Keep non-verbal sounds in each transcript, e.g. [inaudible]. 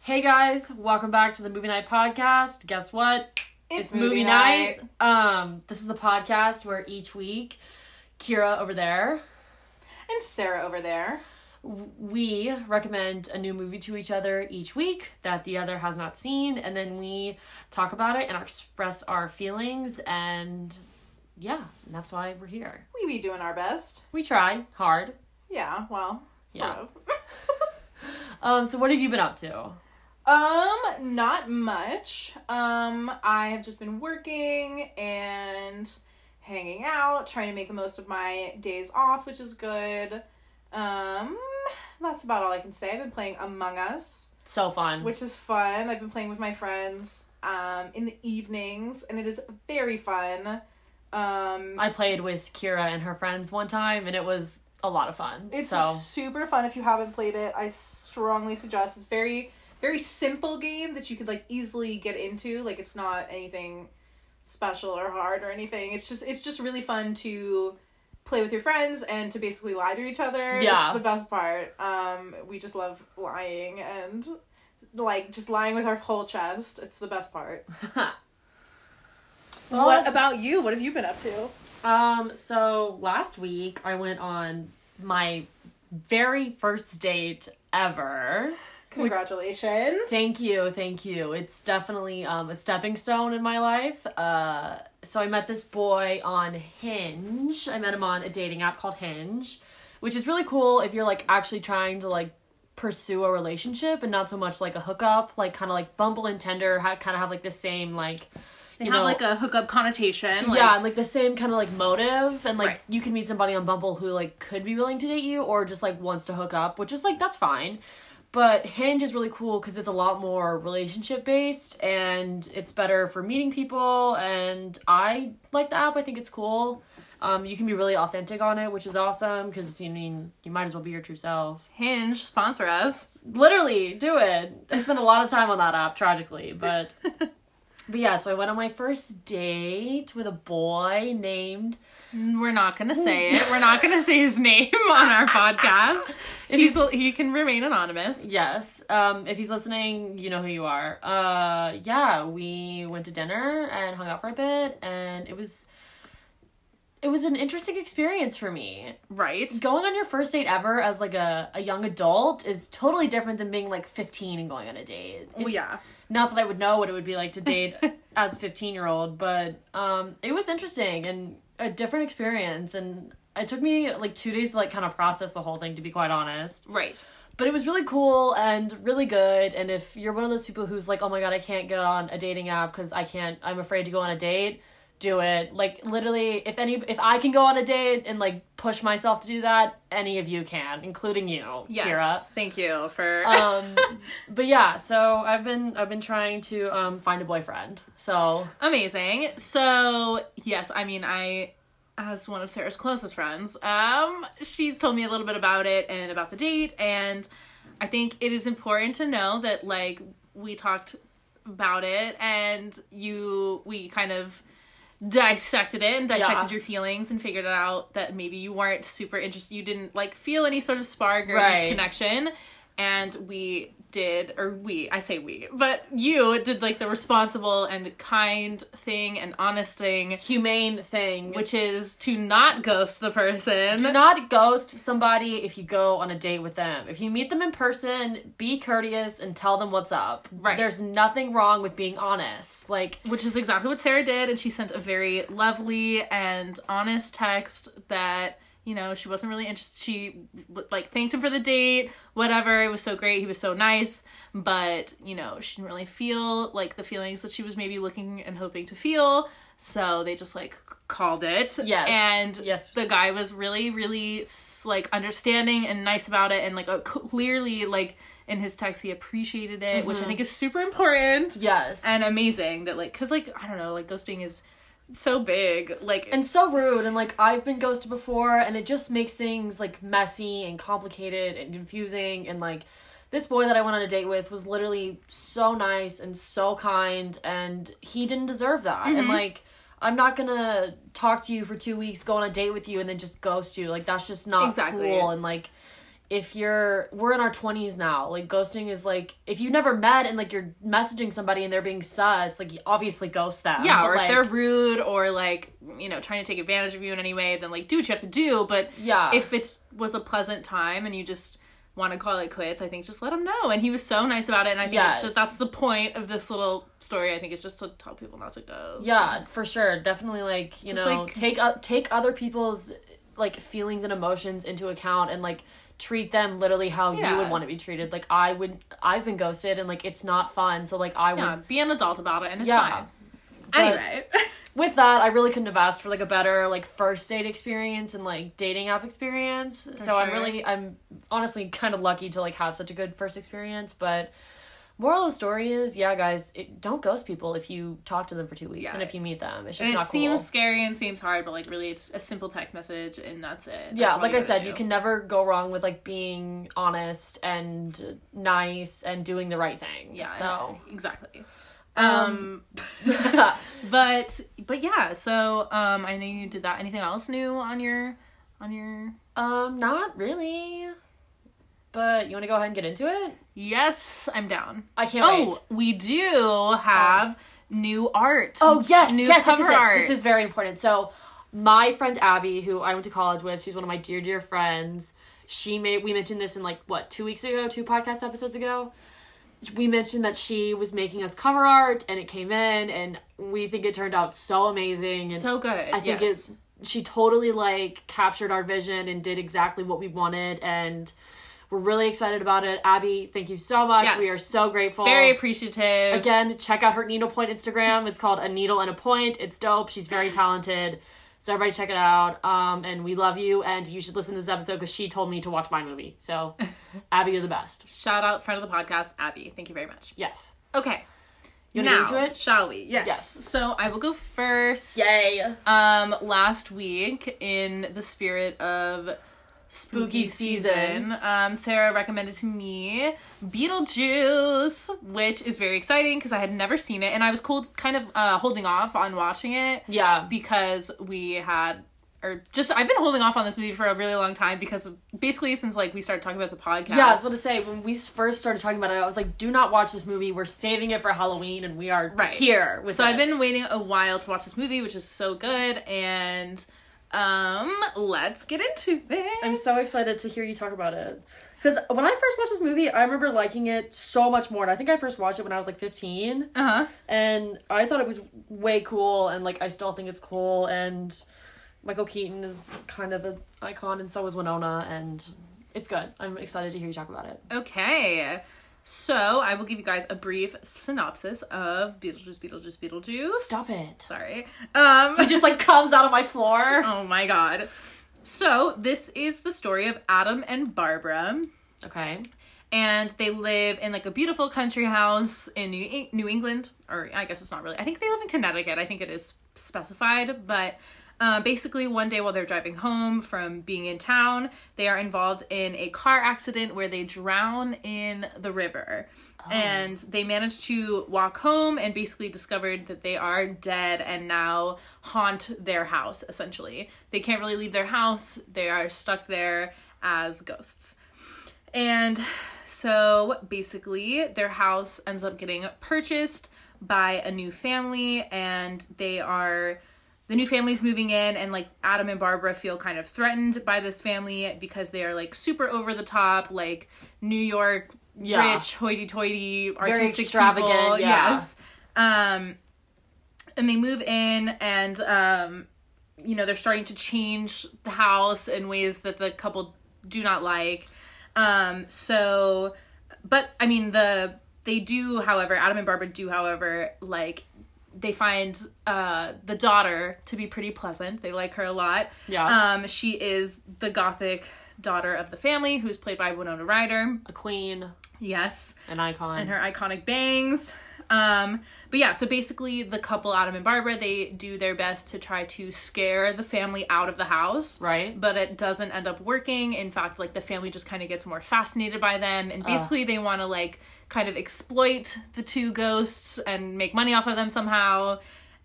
Hey guys, welcome back to the Movie Night Podcast. Guess what? It's movie night. Um, this is the podcast where each week, Kyra over there, And Sarah over there. we recommend a new movie to each other each week that the other has not seen, and then we talk about it and express our feelings. And yeah, and that's why we're here. We be doing our best. We try hard. Yeah, well, sort Yeah. of. [laughs] Um, so what have you been up to? um, not much. Um, I have just been working and hanging out, trying to make the most of my days off, which is good. Um, that's about all I can say. I've been playing Among Us, So fun. which is fun. I've been playing with my friends um in the evenings, and it is very fun. Um, I played with Kyra and her friends one time, and it was a lot of fun. It's so super fun if you haven't played it. I strongly suggest. It's very very simple game that you could like easily get into. Like it's not anything special or hard or anything. It's just it's just really fun to play with your friends and to basically lie to each other. Yeah. It's the best part. Um we just love lying and like just lying with our whole chest. It's the best part. [laughs] what about you? What have you been up to? Um, so last week I went on my very first date ever. Congratulations. Thank you, thank you. It's definitely um, a stepping stone in my life. Uh, so I met this boy on Hinge. I met him on a dating app called Hinge, which is really cool if you're like actually trying to like pursue a relationship and not so much like a hookup. Like kind of like Bumble and Tinder ha- kind of have like the same like. They have know, like a hookup connotation. Like, yeah, and, like the same kind of like motive, and like Right. you can meet somebody on Bumble who like could be willing to date you, or just like wants to hook up, which is like that's fine. But Hinge is really cool because it's a lot more relationship based, and it's better for meeting people. And I like the app. I think it's cool. Um, you can be really authentic on it, which is awesome because you mean you might as well be your true self. Hinge sponsor us. Literally, do it. I spent a lot of time on that app, tragically, but [laughs] but yeah. So I went on my first date with a boy named We're not gonna say it. We're not gonna say his name [laughs] on our podcast. [laughs] He's he can remain anonymous. Yes. Um, if he's listening, you know who you are. Uh, yeah, we went to dinner and hung out for a bit, and it was it was an interesting experience for me. Right. Going on your first date ever as like a, a young adult is totally different than being like 15 and going on a date. Oh yeah. Not that I would know what it would be like to date [laughs] as a 15 year old, but um, it was interesting and a different experience. And it took me like two days to like kind of process the whole thing, to be quite honest Right. but it was really cool and really good and if you're one of those people who's like oh my god i can't get on a dating app because i can't i'm afraid to go on a date do it like literally if any if i can go on a date and like push myself to do that any of you can including you Yes. Thank you for. um [laughs] but yeah so i've been i've been trying to um find a boyfriend so Amazing. So, yes, I mean, I, as one of Sarah's closest friends, um, she's told me a little bit about it and about the date, and I think it is important to know that, like, we talked about it, and you, we kind of dissected it and dissected Yeah. your feelings and figured out that maybe you weren't super interested, you didn't, like, feel any sort of spark or Right. connection, and we did or we i say we but you did like the responsible and kind thing and honest thing humane thing which is to not ghost the person do not ghost somebody if you go on a date with them. If you meet them in person, be courteous and tell them what's up. Right. There's nothing wrong with being honest. Like, which is exactly what sarah did and she sent a very lovely and honest text that you know she wasn't really interested she like thanked him for the date whatever it was so great he was so nice but you know she didn't really feel like the feelings that she was maybe looking and hoping to feel so they just like called it Yes. and Yes. the guy was really really like understanding and nice about it and like uh, clearly like in his text he appreciated it which i think is super important yes. and amazing that like because like i don't know like ghosting is so big like and so rude and like I've been ghosted before and it just makes things like messy and complicated and confusing and like this boy that I went on a date with was literally so nice and so kind and he didn't deserve that and mm-hmm. like I'm not gonna talk to you for two weeks, go on a date with you, and then just ghost you. Like that's just not Exactly. cool. And like, if you're we're in our twenties now, like ghosting is like if you've never met and like you're messaging somebody and they're being sus, like you obviously ghost them. Yeah, or like, if they're rude or like you know trying to take advantage of you in any way, then like do what you have to do. But Yeah. if it was a pleasant time and you just want to call it quits, I think just let him know. And he was so nice about it, and I think Yes. it's just that's the point of this little story. I think it's just to tell people not to ghost. Yeah, for sure. Definitely like, you know, like- take uh, take other people's like feelings and emotions into account and like treat them literally how you would want to be treated. Like I would I've been ghosted and like it's not fun. So like I would yeah, be an adult about it, and it's Yeah. fine. But- Anyway, [laughs] with that, I really couldn't have asked for like a better like first date experience and like dating app experience. so I'm really I'm honestly kind of lucky to like have such a good first experience, but moral of the story is, yeah, guys, it, don't ghost people if you talk to them for two weeks Yeah. and if you meet them. It's just not cool. and it seems cool. scary and seems hard, but like really, it's a simple text message, and that's it. That's yeah like i said do. you can never go wrong with like being honest and nice and doing the right thing Yeah. so exactly. Um, [laughs] [laughs] but but yeah. So um, I know you did that. Anything else new on your on your? um not really but you want to go ahead and get into it Yes, I'm down. i can't Oh, wait we do have new art. oh yes new yes cover art. this is very important so my friend abby who i went to college with she's one of my dear dear friends she made we mentioned this in like what two weeks ago two podcast episodes ago we mentioned that she was making us cover art and it came in and we think it turned out so amazing and so good. I think yes. it's she totally like captured our vision and did exactly what we wanted and we're really excited about it. Abby, thank you so much. Yes. We are so grateful. very appreciative. Again, check out her needlepoint Instagram. It's called a needle and a point. It's dope. She's very talented. So everybody check it out. Um, and we love you. And you should listen to this episode because she told me to watch my movie. So, [laughs] Abby, you're the best. Shout out friend of the podcast, Abby. Thank you very much. Yes. Okay. You now, get into it? Shall we? Yes. Yes. So I will go first. Yay. Um, last week, in the spirit of spooky season. um, Sarah recommended to me Beetlejuice, which is very exciting because I had never seen it, and I was cool, kind of uh, holding off on watching it Yeah. because we had. Or just I've been holding off on this movie for a really long time because basically since like we started talking about the podcast. Yeah, I was going to say, when we first started talking about it, I was like, do not watch this movie. We're saving it for Halloween, and we are Right. here with So it. I've been waiting a while to watch this movie, which is so good, and um, let's get into it. I'm so excited to hear you talk about it. Because when I first watched this movie, I remember liking it so much more. And I think I first watched it when I was like 15. uh huh. And I thought it was way cool. And like, I still think it's cool. And Michael Keaton is kind of an icon, and so is Winona. And it's good. I'm excited to hear you talk about it. Okay. So I will give you guys a brief synopsis of Beetlejuice, Beetlejuice, Beetlejuice. Stop it. Sorry. Um. It just like comes out of my floor. [laughs] oh my god. So this is the story of Adam and Barbara. Okay. and they live in like a beautiful country house in New Eng- New England, or I guess it's not really. I think they live in Connecticut. I think it is specified, but uh, basically, one day while they're driving home from being in town, they are involved in a car accident where they drown in the river. And they manage to walk home and basically discovered that they are dead and now haunt their house, essentially. They can't really leave their house, they are stuck there as ghosts. And so basically, their house ends up getting purchased by a new family, and they are the new family's moving in, and like Adam and Barbara feel kind of threatened by this family because they are like super over the top, like New York Yeah. rich, hoity toity, artistic extravagant, people. yeah. Yes. Um, and they move in, and um, you know they're starting to change the house in ways that the couple do not like um so but i mean the they do however adam and barbara do however like they find uh the daughter to be pretty pleasant they like her a lot Yeah. um she is the gothic daughter of the family who's played by winona ryder A queen, yes an icon. and her iconic bangs. Um, but yeah, so basically, the couple Adam and Barbara they do their best to try to scare the family out of the house, Right. But it doesn't end up working. In fact, like the family just kind of gets more fascinated by them, and basically they want to like kind of exploit the two ghosts and make money off of them somehow,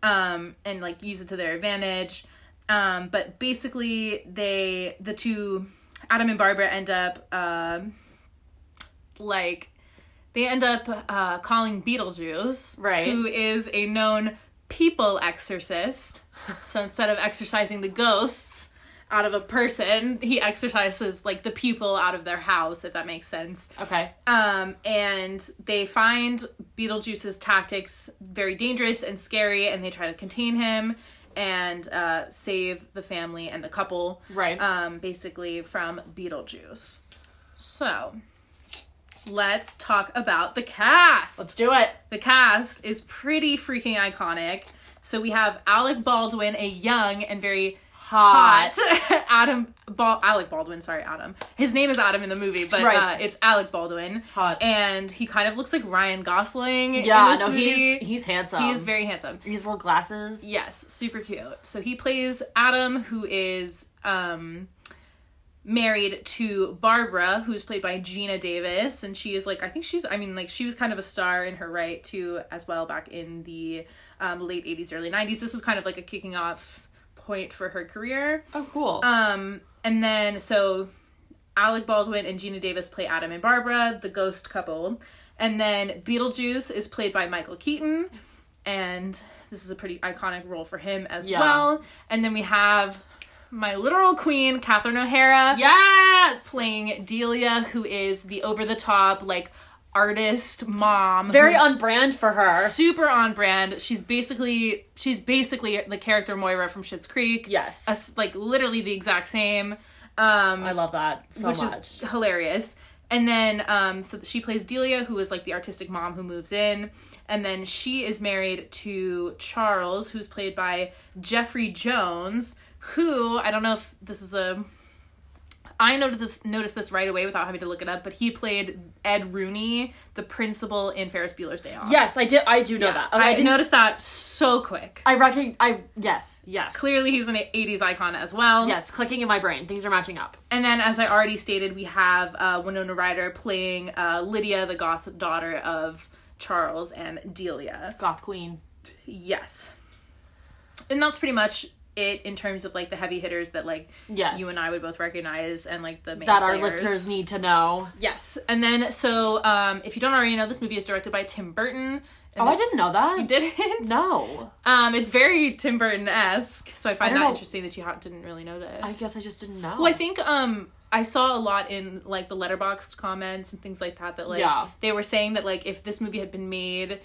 um, and like use it to their advantage. Um, but basically, they the two Adam and Barbara end up uh, like they end up uh, calling Beetlejuice, Right. who is a known people exorcist. so instead of exorcising the ghosts out of a person, he exorcises like the people out of their house, if that makes sense. Okay. Um, and they find Beetlejuice's tactics very dangerous and scary, and they try to contain him and uh, save the family and the couple, Right. Um, basically from Beetlejuice. So, let's talk about the cast. Let's do it. the cast is pretty freaking iconic. So we have Alec Baldwin, a young and very Hot. hot, [laughs] Adam Bal- Alec Baldwin. Sorry, Adam. His name is Adam in the movie, but Right. uh, it's Alec Baldwin. Hot. and he kind of looks like Ryan Gosling. Yeah, in this no, movie. he's he's handsome. he is very handsome. His little glasses. Yes, super cute. So he plays Adam, who is um married to Barbara, who's played by Geena Davis, and she is like I think she's I mean like she was kind of a star in her right too as well back in the um, late '80s, early '90s. This was kind of like a kicking off point for her career. Oh, cool. Um, and then so Alec Baldwin and Geena Davis play Adam and Barbara, the ghost couple. And then Beetlejuice is played by Michael Keaton, and this is a pretty iconic role for him as Yeah. well. And then we have my literal queen, Catherine O'Hara, yes. playing Delia, who is the over the top, like artist mom. Very on brand for her. super on brand. She's basically she's basically the character Moira from Schitt's Creek. Yes. As- like literally the exact same. Um, I love that so which much. is hilarious. And then um so she plays Delia who is like the artistic mom who moves in and then she is married to Charles who's played by Jeffrey Jones who I don't know if this is a I noticed this noticed this right away without having to look it up but he played Ed Rooney the principal in Ferris Bueller's Day Off. yes, I did. I do know Yeah, that. Okay, I didn't- noticed that so quick. I reckon. I yes, yes. Clearly he's an 80s icon as well. Yes, clicking in my brain. Things are matching up. And then, as I already stated, we have uh, Winona Ryder playing uh, Lydia, the goth daughter of Charles and Delia. Goth queen. Yes. And that's pretty much it in terms of like the heavy hitters that like Yes. you and I would both recognize and like the main That our listeners need to know. Yes. And then so um if you don't already know this movie is directed by Tim Burton. Oh, I didn't know that. You didn't? No. Um it's very Tim Burton esque, so I find don't that know. interesting that you ha- didn't really know this. I guess I just didn't know. Well, I think um I saw a lot in like the Letterboxd comments and things like that that like Yeah. they were saying that like if this movie had been made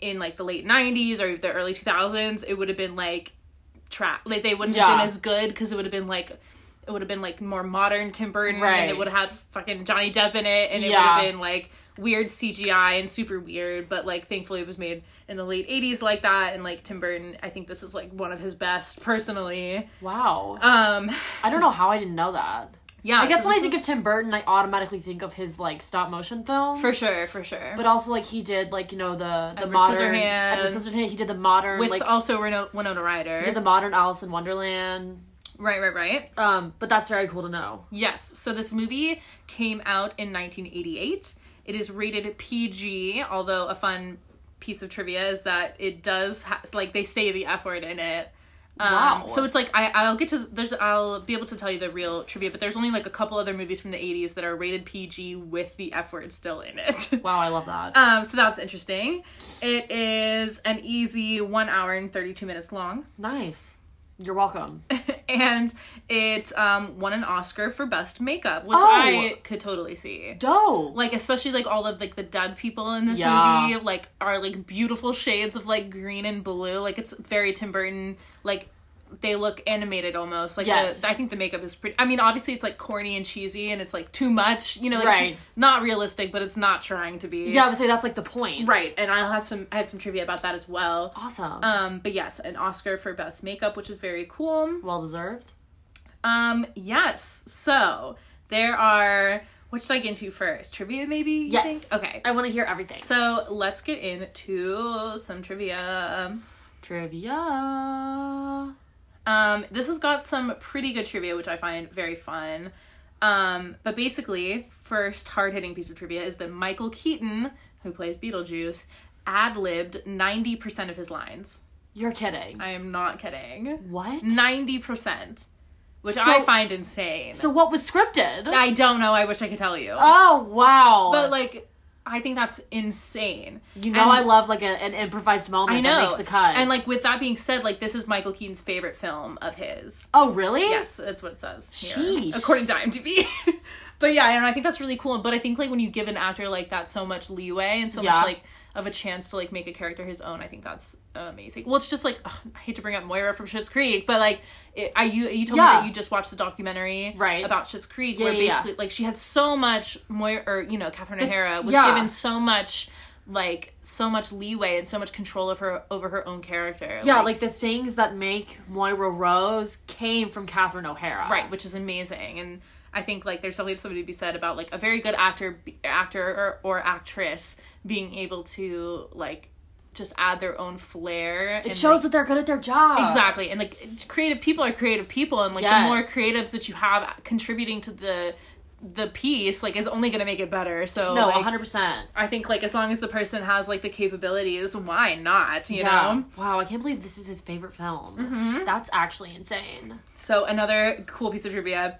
in like the late 90s or the early 2000s it would have been like trap like they wouldn't have been as good because it would have been like it would have been like more modern Tim Burton Right. and it would have had fucking Johnny Depp in it and it would have been like weird CGI and super weird but like thankfully it was made in the late 80s like that and like Tim Burton I think this is like one of his best personally wow. um I don't know how I didn't know that. Yeah I guess so when I think is- of Tim Burton, I automatically think of his like stop motion films. For sure, for sure. But also like he did like you know the the Edward modern Scissorhands. He did the modern with like also Winona, Winona Ryder. he did the modern Alice in Wonderland. right, right, right. Um, but that's very cool to know. Yes. So this movie came out in 1988. It is rated PG, although a fun piece of trivia is that it does ha- like they say the F word in it. Um, Wow. So it's like I I'll get to there's I'll be able to tell you the real trivia, but there's only like a couple other movies from the 80s that are rated PG with the F word still in it. [laughs] Wow, I love that. Um, so that's interesting. It is an easy one hour and 32 minutes long. nice. You're welcome. [laughs] and it um, won an Oscar for best makeup, which Oh. I could totally see. Dope. Like especially like all of like the dead people in this Yeah. movie like are like beautiful shades of like green and blue. Like it's very Tim Burton. Like they look animated almost. Like Yes. the, I think the makeup is pretty. I mean, obviously it's like corny and cheesy and it's like too much. You know, like, Right. It's not realistic, but it's not trying to be. yeah, I would say that's like the point. Right, and I'll have some. I have some trivia about that as well. Awesome. Um, but yes, an Oscar for best makeup, which is very cool. well deserved. Um, yes. So there are. What should I get into first? Trivia, maybe. you Yes. think? Okay. I want to hear everything. So let's get into some trivia. Trivia. Um, this has got some pretty good trivia, which I find very fun. Um, but basically, first hard hitting piece of trivia is that Michael Keaton, who plays Beetlejuice, ad libbed ninety percent of his lines. You're kidding. I am not kidding. what? 90%, which So- I find insane. So what was scripted? I don't know. I wish I could tell you. oh wow. but like, I think that's insane. you know And- I love like a, an improvised moment I know. that makes the cut. And like with that being said, like this is Michael Keaton's favorite film of his. oh really? Yes, that's what it says here, Sheesh. according to IMDb. [laughs] but yeah, and I think that's really cool. But I think like when you give an actor like that so much leeway and so Yeah. much like of a chance to like make a character his own, I think that's amazing. Well, it's just like ugh, I hate to bring up Moira from Schitt's Creek, but like it, I you you told me that you just watched the documentary Right. about Schitt's Creek, Yeah, where yeah, yeah. basically like she had so much Moira or you know Catherine O'Hara was yeah. given so much like so much leeway and so much control of her over her own character. Yeah, like the things that make Moira Rose came from Catherine O'Hara. right which is amazing and i think like there's definitely something to be said about like a very good actor actor or, or actress being able to like just add their own flair It shows that they're good at their job. exactly and like creative people are creative people and like the more creatives that you have contributing to the the piece like is only going to make it better so No, like, 100%. i think like as long as the person has like the capabilities why not you yeah. know Wow, I can't believe this is his favorite film. Mm-hmm. That's actually insane. So another cool piece of trivia: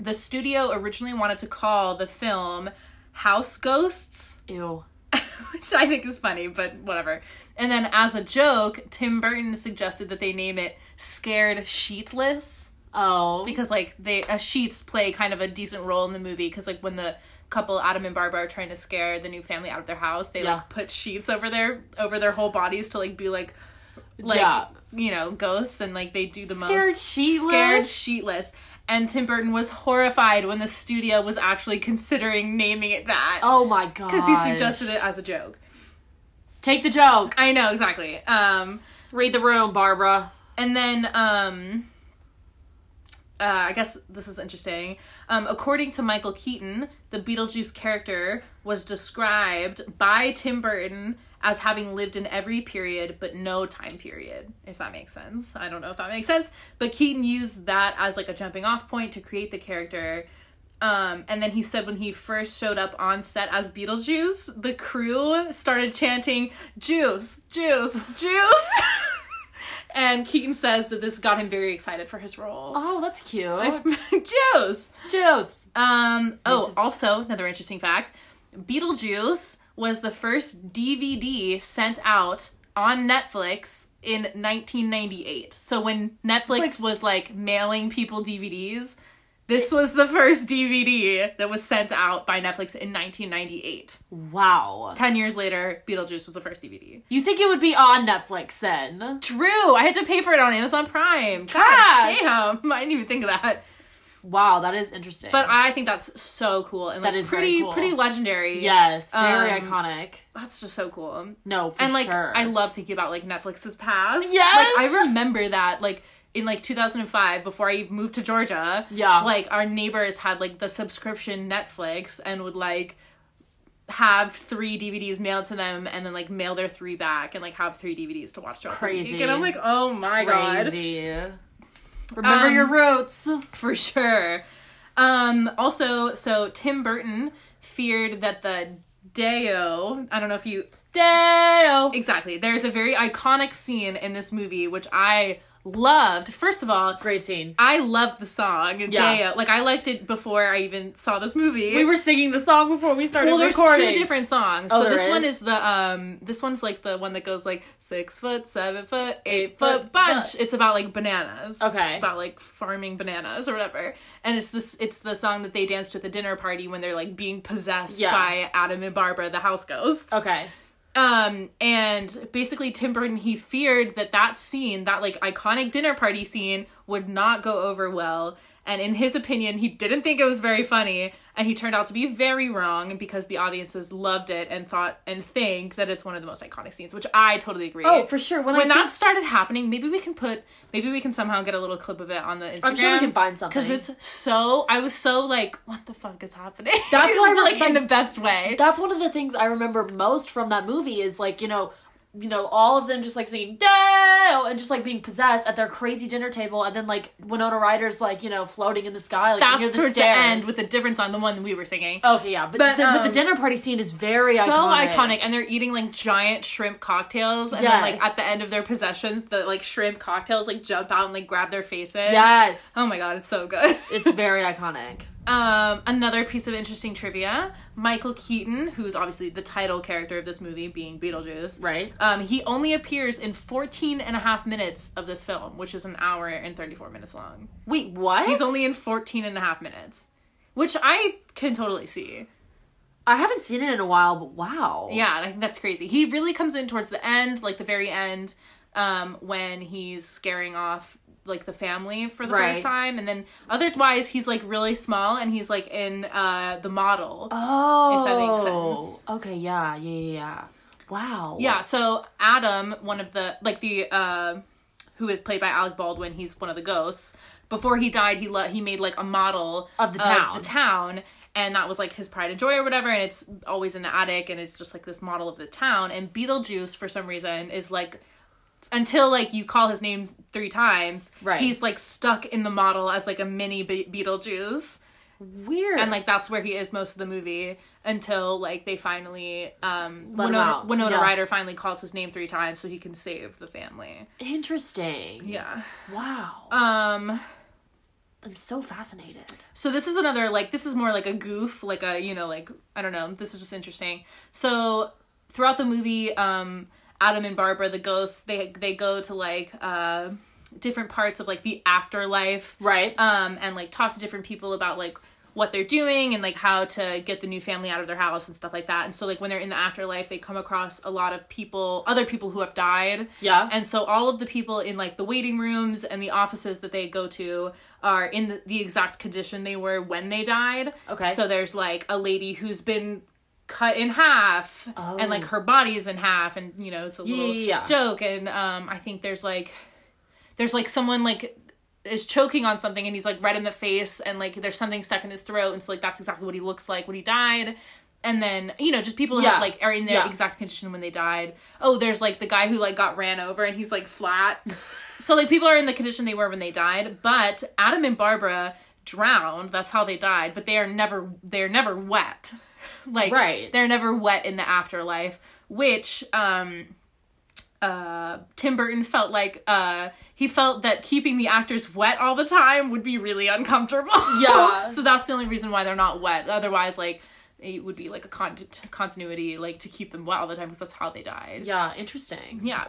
the studio originally wanted to call the film House Ghosts, Ew. [laughs] which I think is funny, but whatever. And then as a joke, Tim Burton suggested that they name it Scared Sheetless Oh. because like they uh, sheets play kind of a decent role in the movie because like when the couple Adam and Barbara are trying to scare the new family out of their house, they Yeah. like put sheets over their over their whole bodies to like be like like Yeah. you know ghosts and like they do the Scared most sheetless? scared sheetless. And Tim Burton was horrified when the studio was actually considering naming it that oh my god. because he suggested it as a joke. Take the joke. I know exactly. Um, Read the room, Barbara. And then, um, uh, I guess this is interesting. Um, according to Michael Keaton, the Beetlejuice character was described by Tim Burton as having lived in every period but no time period, if that makes sense. I don't know if that makes sense, but Keaton used that as like a jumping off point to create the character. Um, and then he said when he first showed up on set as Beetlejuice, the crew started chanting, Juice, Juice, Juice. [laughs] and Keaton says that this got him very excited for his role. Oh, that's cute. [laughs] Juice! Juice. Um, oh, also, another interesting fact Beetlejuice was the first DVD sent out on Netflix in 1998. So when Netflix was like mailing people DVDs, this was the first DVD that was sent out by Netflix in 1998. Wow. 10 years later, Beetlejuice was the first DVD. You think it would be on Netflix then? True, I had to pay for it on Amazon Prime. God damn, [laughs] I didn't even think of that. Wow, that is interesting. But I think that's so cool and like That is pretty cool. pretty legendary. yes, very Um, iconic. That's just so cool. No, for and like sure. I love thinking about like Netflix's past. Yes! Like I remember that like in like 2005 before I moved to Georgia. Yeah. Like our neighbors had like the subscription Netflix and would like have three DVDs mailed to them and then like mail their three back and like have three DVDs to watch throughout the week. Crazy. And I'm like, oh my god. Remember Um, your roots. [laughs] For sure. Um, also, so Tim Burton feared that the Day-O, I don't know if you Day-O! Exactly. There's a very iconic scene in this movie which I loved. First of all, Great scene. I loved the song Yeah. Day-O. Like I liked it before I even saw this movie. We were singing the song before we started well, there's recording. two different songs. Oh, so this one is? is the um this one's like the one that goes like six foot, seven foot, eight Eight foot foot bunch. bu- It's about like bananas. Okay. It's about like farming bananas or whatever. And it's this it's the song that they danced at the dinner party when they're like being possessed Yeah. by Adam and Barbara, the house ghosts. Okay. Um, and basically Tim Burton, he feared that that scene, that like iconic dinner party scene would not go over well. And in his opinion, he didn't think it was very funny. And he turned out to be very wrong because the audiences loved it and thought and think that it's one of the most iconic scenes, which I totally agree. Oh, for sure. When, When that think- started happening, maybe we can put, maybe we can somehow get a little clip of it on the Instagram. I'm sure we can find something. Because it's so, I was so like, what the fuck is happening? That's [laughs] what I like- in the best way. that's one of the things I remember most from that movie is like, you know, you know, all of them just like singing Dale and just like being possessed at their crazy dinner table, and then like Winona Ryder's like you know floating in the sky, like That's the towards the end with a difference on the one that we were singing. Okay, yeah, but, But, the, but the um, dinner party scene is very so iconic. iconic. and they're eating like giant shrimp cocktails, and then like at the end of their possessions, the like shrimp cocktails like jump out and like grab their faces. Yes, Oh my god, it's so good. it's [laughs] very iconic. Um, another piece of interesting trivia: Michael Keaton, who's obviously the title character of this movie, being Beetlejuice, Right. Um, he only appears in 14 and a half minutes of this film, which is an hour and 34 minutes long. Wait, what? He's only in 14 and a half minutes, which I can totally see. I haven't seen it in a while, but wow. Yeah, I think that's crazy. He really comes in towards the end, like the very end, um, when he's scaring off like the family for the Right. first time, and then otherwise he's like really small and he's like in uh the model. Oh, If that makes sense. Okay, yeah, yeah, yeah, yeah. Wow. Yeah, so Adam, one of the like the uh who is played by Alec Baldwin, he's one of the ghosts. Before he died, he let he made like a model Of the town. the town, and that was like his pride and joy or whatever. And it's always in the attic, and it's just like this model of the town. And Beetlejuice, for some reason, is like until like you call his name three times, Right. He's like stuck in the model as like a mini Be- Beetlejuice Weird. and like that's where he is most of the movie until like they finally um Let Winona. Winona Yeah. Ryder finally calls his name three times so he can save the family. interesting. Yeah. Wow. Um I'm so fascinated. so this is another like this is more like a goof, like a you know like I don't know, this is just interesting. So throughout the movie um Adam and Barbara the ghosts they they go to like uh different parts of like the afterlife Right. um and like talk to different people about like what they're doing and like how to get the new family out of their house and stuff like that and so like when they're in the afterlife they come across a lot of people other people who have died Yeah. and so all of the people in like the waiting rooms and the offices that they go to are in the, the exact condition they were when they died Okay. so there's like a lady who's been cut in half and like Oh. her body is in half and you know it's a little Yeah, joke and um i think there's like there's like someone like is choking on something and he's like red in the face and like there's something stuck in his throat and so like that's exactly what he looks like when he died and then you know just people Yeah. have, like are in their Yeah. exact condition when they died oh there's like the guy who like got ran over and he's like flat [laughs] so like people are in the condition they were when they died but adam and barbara drowned that's how they died but they are never they're never wet [laughs] like Right. they're never wet in the afterlife which um uh Tim Burton felt like uh he felt that keeping the actors wet all the time would be really uncomfortable. [laughs] Yeah. so that's the only reason why they're not wet. Otherwise like it would be like a con- continuity like to keep them wet all the time because that's how they died. yeah. Interesting. Yeah.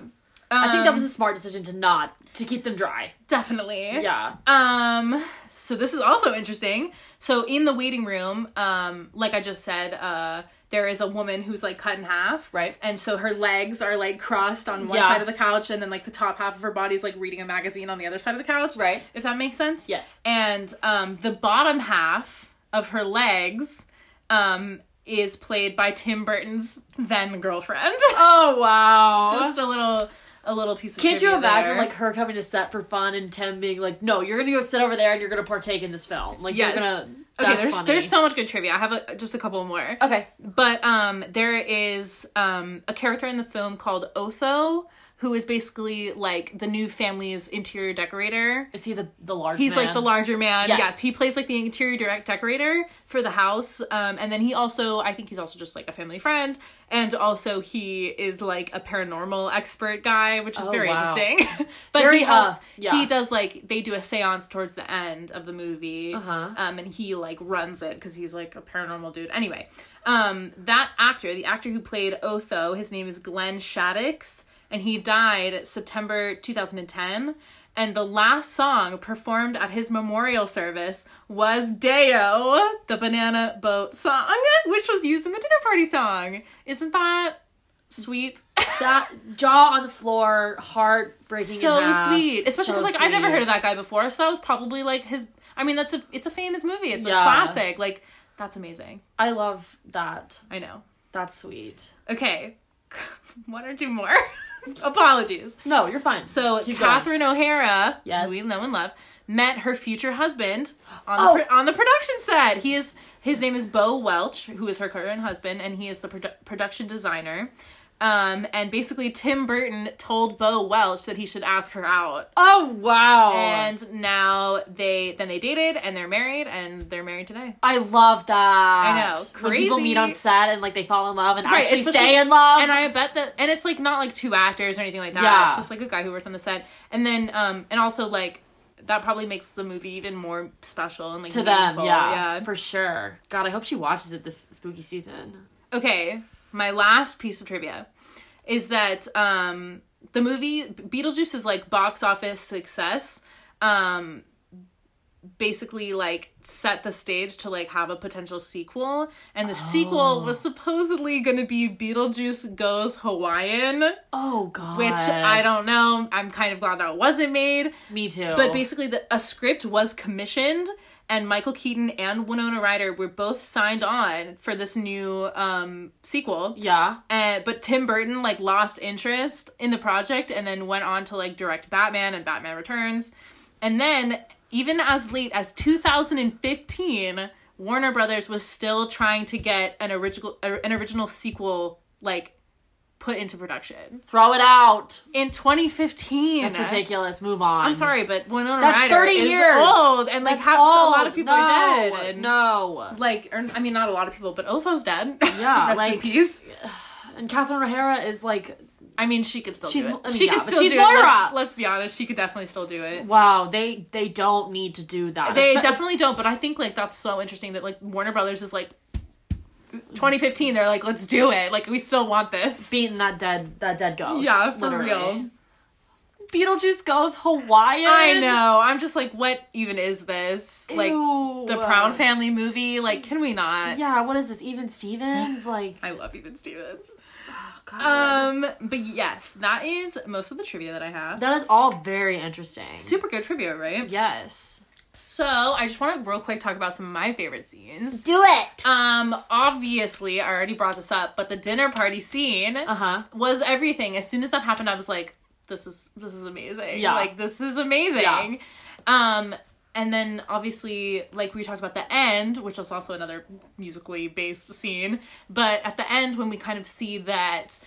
I think that Um, was a smart decision to not to keep them dry. definitely. Yeah. Um, so this is also interesting. So in the waiting room, um, like I just said, uh, there is a woman who's like cut in half. Right. And so her legs are like crossed on one Yeah. side of the couch and then like the top half of her body is like reading a magazine on the other side of the couch. Right. If that makes sense. Yes. And um the bottom half of her legs um is played by Tim Burton's then girlfriend. [laughs] Oh wow. Just a little a little piece of Can't you imagine there. like her coming to set for fun and Tim being like, "No, you're gonna go sit over there and you're gonna partake in this film." Like Yes. you're gonna. Okay, there's funny. there's so much good trivia. I have a, just a couple more. Okay. But um, there is um, a character in the film called Otho, who is basically like the new family's interior decorator. Is he the the large? He's man? like the larger man. Yes. Yes. he plays like the interior direct decorator for the house. Um, and then he also, I think he's also just like a family friend, and also he is like a paranormal expert guy, which is Oh, very wow. interesting. [laughs] but Very, he uh, helps. yeah. He does like they do a séance towards the end of the movie, Uh-huh. um, and he like runs it because he's like a paranormal dude. Anyway, um, that actor, the actor who played Otho, his name is Glenn Shadix, and he died September 2010. And the last song performed at his memorial service was Day-O, the banana boat song, [laughs] which was used in the dinner party song. Isn't that sweet? [laughs] that jaw on the floor, heart breaking. so sweet. Especially So because like I've never heard of that guy before, so that was probably like his I mean that's a it's a famous movie. It's Yeah. a classic. Like that's amazing. I love that. I know. That's sweet. Okay. [laughs] One or two more. [laughs] Apologies. No, you're fine. So Keep going. Catherine O'Hara, Yes. who we know and love, met her future husband on Oh. the on the production set. He is his name is Bo Welch, who is her current husband, and he is the produ- production designer. Um, and basically, Tim Burton told Bo Welch that he should ask her out. Oh wow! And now they then they dated and they're married and they're married today. I love that. I know. When people Crazy. meet on set and like they fall in love and Right, actually stay in love. and I bet that, and it's like not like two actors or anything like that. Yeah. It's just like a guy who worked on the set, and then um, and also like that probably makes the movie even more special and like to them, meaningful. yeah, yeah. for sure. God, I hope she watches it this spooky season. Okay, my last piece of trivia is that um, the movie Beetlejuice is like box office success. Um, basically like set the stage to like have a potential sequel and the sequel was supposedly going to be Beetlejuice goes Hawaiian Oh God, which I don't know. I'm kind of glad that wasn't made. Me too. But basically, the, a script was commissioned, and Michael Keaton and Winona Ryder were both signed on for this new um, sequel. yeah, And, but Tim Burton like lost interest in the project and then went on to like direct Batman and Batman Returns. And then even as late as 2015, Warner Brothers was still trying to get an original an original sequel like put into production. throw it out. In 2015. That's ridiculous. Move on. I'm sorry, but Winona That's Ryder 30 is years. old, and like That's have, a lot old. of people no, are dead. And, No, like, or, I mean, not a lot of people, but Otho's dead. Yeah, [laughs] Rest in like- peace. [sighs] and Catherine O'Hara is like, I mean, she could still She's- do it. I mean, she yeah, could still she's do it. Let's, let's be honest, she could definitely still do it. wow, they they don't need to do that. They definitely don't, but I think like that's so interesting that like Warner Brothers is like 2015. They're like, let's do it. Like we still want this. beating that dead that dead ghost. Yeah, for literally. real. Beetlejuice goes Hawaiian. I know. I'm just like, what even is this? Like Ew. the Proud Family movie? Like, can we not? Yeah, what is this? Even Stevens? Like, [laughs] I love Even Stevens. God. Um, but yes, that is most of the trivia that I have. that is all very interesting. Super good trivia, right? Yes. So I just want to real quick talk about some of my favorite scenes. Do it. Um, obviously, I already brought this up, but the dinner party scene Uh huh. was everything. As soon as that happened, I was like, "This is this is amazing. Yeah. like this is amazing." Yeah. Um, and then obviously, like we talked about the end, which was also another musically based scene. But at the end, when we kind of see that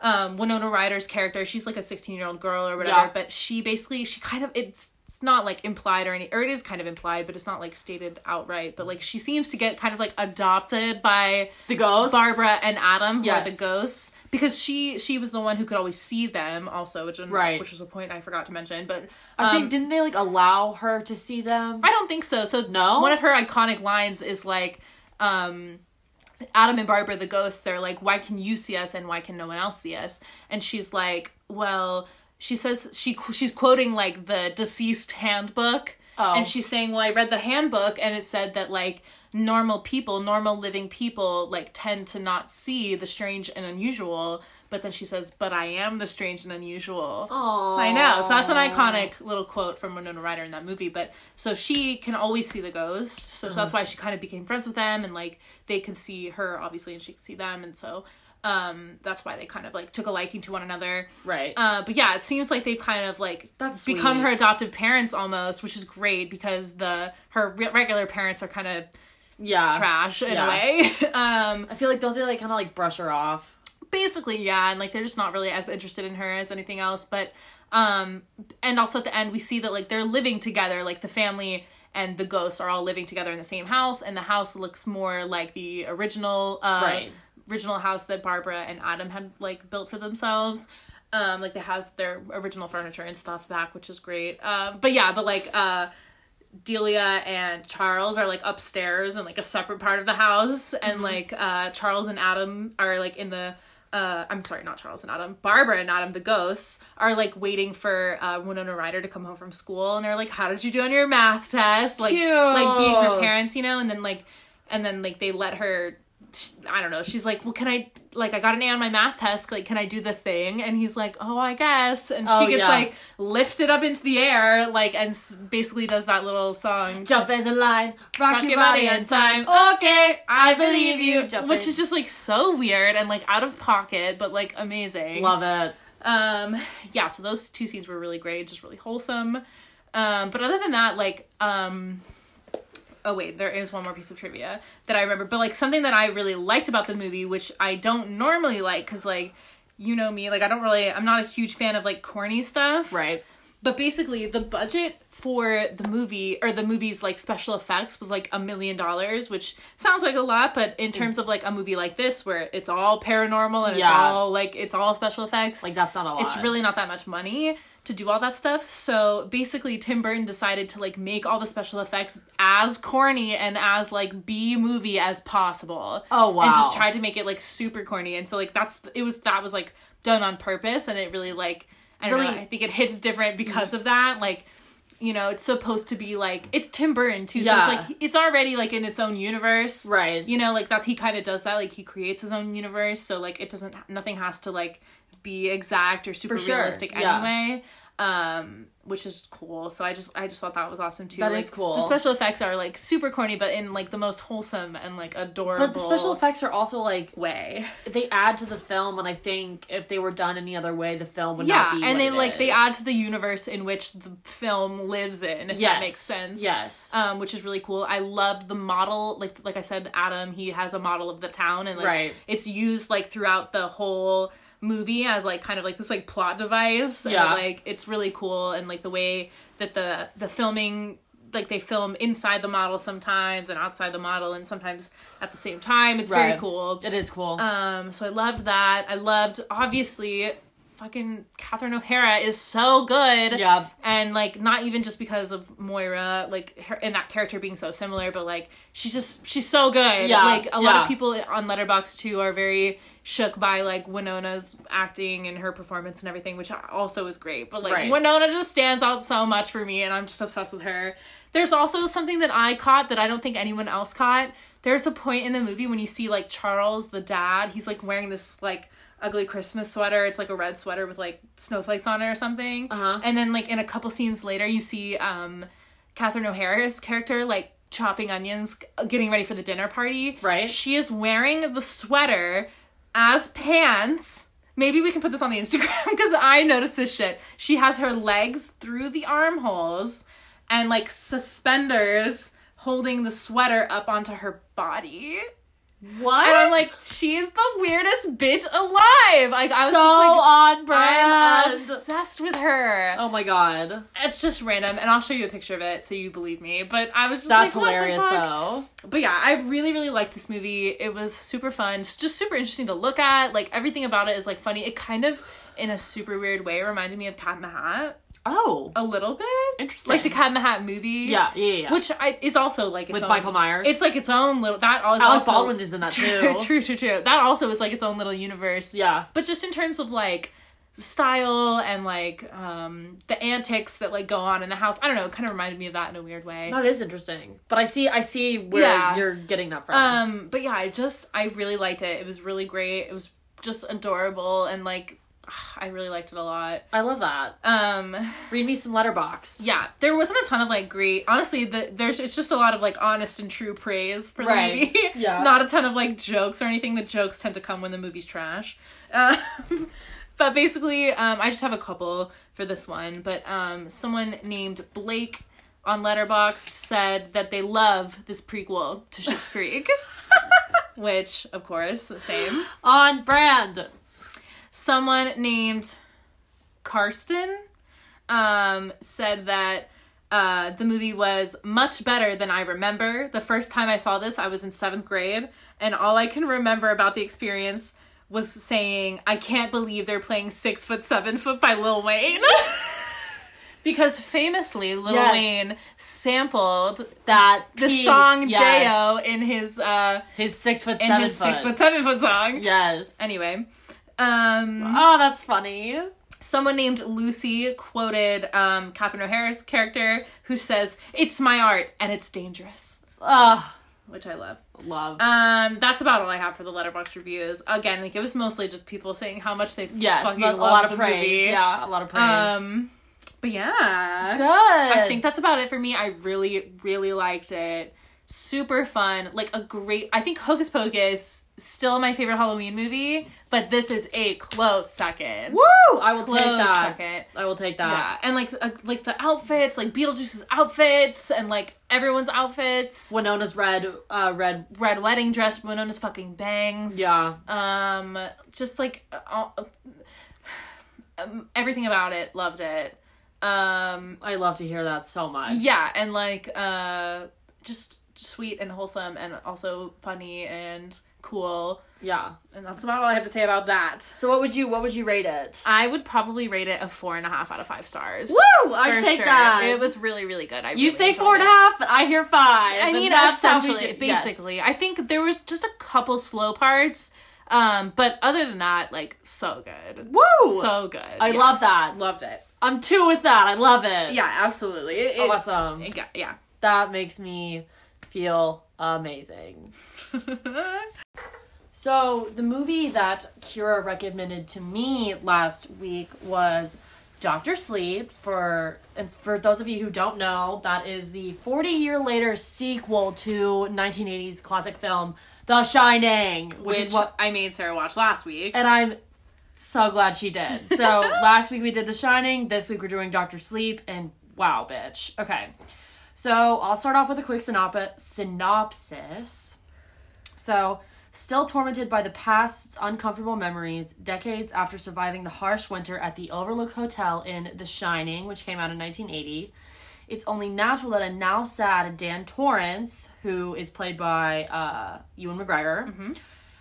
um, Winona Ryder's character, she's like a 16 year old girl or whatever, Yeah. but she basically, she kind of, it's, it's not like implied or any, or it is kind of implied, but it's not like stated outright. But like she seems to get kind of like adopted by The ghost. Barbara and Adam, who are the ghosts, because she she was the one who could always see them, also, which Right. which was a point I forgot to mention. But I um, think didn't they like allow her to see them? I don't think so. So No? one of her iconic lines is like, um, Adam and Barbara, the ghosts, they're like, why can you see us and why can no one else see us? And she's like, well, she says she she's quoting like the deceased handbook. Oh. And she's saying, well, I read the handbook and it said that like normal people, normal living people, like tend to not see the strange and unusual. But then she says, but I am the strange and unusual. Aw. I know. So that's an iconic little quote from Winona Ryder in that movie. But so she can always see the ghost. So, so that's uh-huh. why she kind of became friends with them and like they could see her obviously and she could see them. And so um that's why they kind of like took a liking to one another. Right. Uh, but yeah, it seems like they've kind of like That's become her adoptive parents almost, which is great because the her re- regular parents are kind of yeah. trash in Yeah. a way. [laughs] um, I feel like don't they like kind of like brush her off? basically yeah and like they're just not really as interested in her as anything else but um and also at the end we see that like they're living together like the family and the ghosts are all living together in the same house and the house looks more like the original uh Right. Original house that barbara and adam had like built for themselves. Um like they has their original furniture and stuff back which is great. Um but yeah but like uh Delia and Charles are like upstairs in like a separate part of the house, and like uh Charles and Adam are like in the uh I'm sorry, not Charles and Adam, Barbara and Adam, the ghosts, are like waiting for uh Winona Ryder to come home from school, and they're like, "How did you do on your math test?" Like, like being her parents, you know, and then like, and then like they let her. I don't know. She's like, "Well, can I like I got an A on my math test. Like, can I do the thing?" And he's like, "Oh, I guess." And she Oh, gets yeah. like lifted up into the air, like, and s- basically does that little song. Jump in the line, rock, Rock your body in time. Okay, I believe you. Jump which in. is just like so weird and like out of pocket, but like amazing. love it. Um, yeah. So those two scenes were really great, just really wholesome. Um, but other than that, like, um, oh wait, there is one more piece of trivia that I remember. But like something that I really liked about the movie, which I don't normally like, because like you know me, like I don't really I'm not a huge fan of like corny stuff. Right. But basically the budget for the movie or the movie's like special effects was like a million dollars, which sounds like a lot, but in mm. terms of like a movie like this where it's all paranormal and it's all like it's all special effects. Like that's not a lot. it's really not that much money to do all that stuff. So basically, Tim Burton decided to like make all the special effects as corny and as like B movie as possible. Oh, wow. And just tried to make it like super corny. And so like that's it was that was like done on purpose, and it really like I don't know. Really- I think it hits different because of that. Like. You know, it's supposed to be like it's Tim Burton too, Yeah. so it's like it's already like in its own universe, Right. You know, like that's he kind of does that, like he creates his own universe, so like it doesn't nothing has to like be exact or super sure, realistic yeah. anyway um which is cool so i just i just thought that was awesome too That like, is cool. the special effects are like super corny but in like the most wholesome and like adorable But the special effects are also like way they add to the film, and I think if they were done any other way, the film would yeah not be. and they like they add to the universe in which the film lives in if yes. that makes sense Yes. um, which is really cool. I loved the model, like like I said, Adam. He has a model of the town, and like, Right. it's used like throughout the whole movie as like kind of like this like plot device. and, Yeah. like it's really cool, and like the way that the the filming. Like they film inside the model sometimes and outside the model and sometimes at the same time. It's very cool. it is cool. Um, so I loved that. I loved obviously fucking Catherine O'Hara is so good. Yeah. And like not even just because of Moira, like her and that character being so similar, but like she's just she's so good. Yeah, Like a lot of people on Letterboxd too are very shook by like Winona's acting and her performance and everything, which also is great. But like Right. Winona just stands out so much for me and I'm just obsessed with her. There's also something that I caught that I don't think anyone else caught. There's a point in the movie when you see like Charles, the dad, he's like wearing this like ugly Christmas sweater. It's like a red sweater with like snowflakes on it or something. Uh-huh. And then like in a couple scenes later, you see um Catherine O'Hara's character like chopping onions, getting ready for the dinner party. Right. She is wearing the sweater as pants. Maybe we can put this on the Instagram [laughs] because I noticed this shit. She has her legs through the armholes and like suspenders holding the sweater up onto her body. What? And I'm like, she's the weirdest bitch alive. Like I was so just like, on I'm brand. obsessed with her. oh my god, It's just random, and I'll show you a picture of it so you believe me. But I was just that's like, hilarious though. But yeah, I really, really liked this movie. It was super fun, it's just super interesting to look at. Like everything about it is like funny. It kind of, in a super weird way, reminded me of Cat in the Hat Oh, a little bit. Interesting. Like the Cat in the Hat movie. yeah, yeah, yeah. Which I, is also like its With own- Michael Myers? It's like its own little. That is Alec also Baldwin is in that [laughs] true, true, true, true. That also is like its own little universe. Yeah. But just in terms of like style and like um the antics that like go on in the house, I don't know. It kind of reminded me of that in a weird way. That is interesting. But I see, I see where Yeah. you're getting that from. Um, but yeah, I just I really liked it. It was really great. It was just adorable and like [sighs] I really liked it a lot. I love that. Um, Read me some Letterboxd. yeah, there wasn't a ton of like great. Honestly, the there's it's just a lot of like honest and true praise for the Right. movie. [laughs] Yeah. not a ton of like jokes or anything. The jokes tend to come when the movie's trash. Um, [laughs] but basically, um, I just have a couple for this one. But um, someone named Blake on Letterboxd said that they love this prequel to Schitt's Creek. [laughs] Which, of course, the same. On brand. Someone named Karsten um, said that uh, the movie was much better than I remember. The first time I saw this, I was in seventh grade, and all I can remember about the experience was saying, "I can't believe they're playing Six Foot Seven Foot by Lil Wayne." [laughs] because famously, Lil Yes. Wayne sampled That the piece, song yes. "Day-O" in his uh, His six foot in seven his foot. Six Foot Seven Foot song. Yes. Anyway, um, Oh, that's funny. someone named Lucy quoted um, Catherine O'Hara's character who says, "It's my art and it's dangerous," Ugh. which I love. Love. Um, that's about all I have for the Letterboxd reviews. Again, like it was mostly just people saying how much they yes, fucking a lot of praise. movie. Yeah, a lot of praise. Um, but yeah, Good. I think that's about it for me. I really, really liked it. super fun, like a great. I think Hocus Pocus still my favorite Halloween movie, but this is a close second. Woo! I will Close take that. second. I will take that. Yeah, and like uh, like the outfits, like Beetlejuice's outfits, and like everyone's outfits. Winona's red, uh, red. Red wedding dress, Winona's fucking bangs. Yeah. Um, just like uh, um, everything about it, loved it. Um, I love to hear that so much. yeah, and like uh, just sweet and wholesome, and also funny and cool. Yeah. And that's about all I have to say about that. So what would you what would you rate it? I would probably rate it a four and a half out of five stars. Woo! I take sure. that. It was really, really good. I you really say four and a half, but I hear five. I mean, that's essentially, do- yes. basically. I think there was just a couple slow parts, um, but other than that, like so good. Woo! So good. I Yeah. love that. loved it. I'm two with that. I love it. Yeah, absolutely. It, Awesome. it yeah. That makes me feel amazing. [laughs] So the movie that Kyra recommended to me last week was Doctor Sleep. For and for those of you who don't know, that is the 40 year later sequel to 1980s classic film The Shining, which, Which is what I made Sarah watch last week. and I'm so glad she did. So [laughs] last week we did The Shining. This week we're doing Doctor Sleep, and wow, bitch. Okay, so I'll start off with a quick synop- synopsis. So, still tormented by the past's uncomfortable memories, decades after surviving the harsh winter at the Overlook Hotel in The Shining, which came out in 1980. It's only natural that a now sad Dan Torrance, who is played by uh, Ewan McGregor,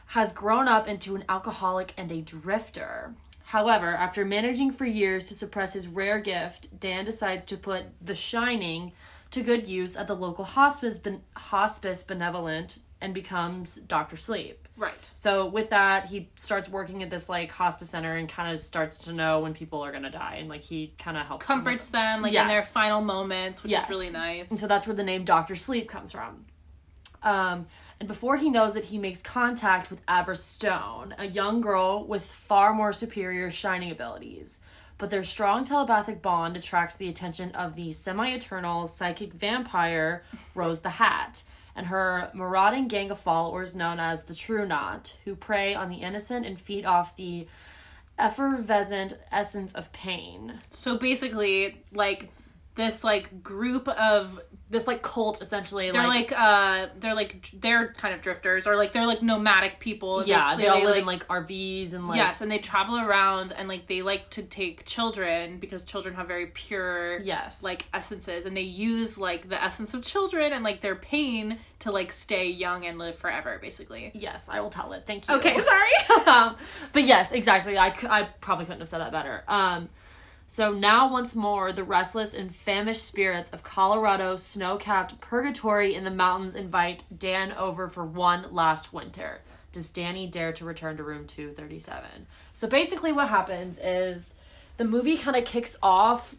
has grown up into an alcoholic and a drifter. However, after managing for years to suppress his rare gift, Dan decides to put The Shining to good use at the local hospice ben- hospice benevolent and becomes Doctor Sleep. right. So with that, he starts working at this like hospice center and kind of starts to know when people are gonna die, and like he kind of helps Comforts them like in their final moments, which Yes. is really nice. and so that's where the name Doctor Sleep comes from. Um, and before he knows it, he makes contact with Abra Stone, a young girl with far more superior shining abilities. But their strong telepathic bond attracts the attention of the semi eternal psychic vampire Rose the Hat and her marauding gang of followers known as the True Knot, who prey on the innocent and feed off the effervescent essence of pain. So basically, like this like group of This like cult essentially they're like, uh they're like they're kind of drifters or like they're like nomadic people. Yeah, they all live in like RVs and like yes, and they travel around and like they like to take children because children have very pure Yes. like essences and they use like the essence of children and like their pain to like stay young and live forever basically. yes, I will tell it. Thank you. Okay, [laughs] sorry. [laughs] um, but yes, exactly. I I probably couldn't have said that better. Um, so now once more, the restless and famished spirits of Colorado's snow-capped purgatory in the mountains invite Dan over for one last winter. Does Danny dare to return to room 237? So basically what happens is the movie kind of kicks off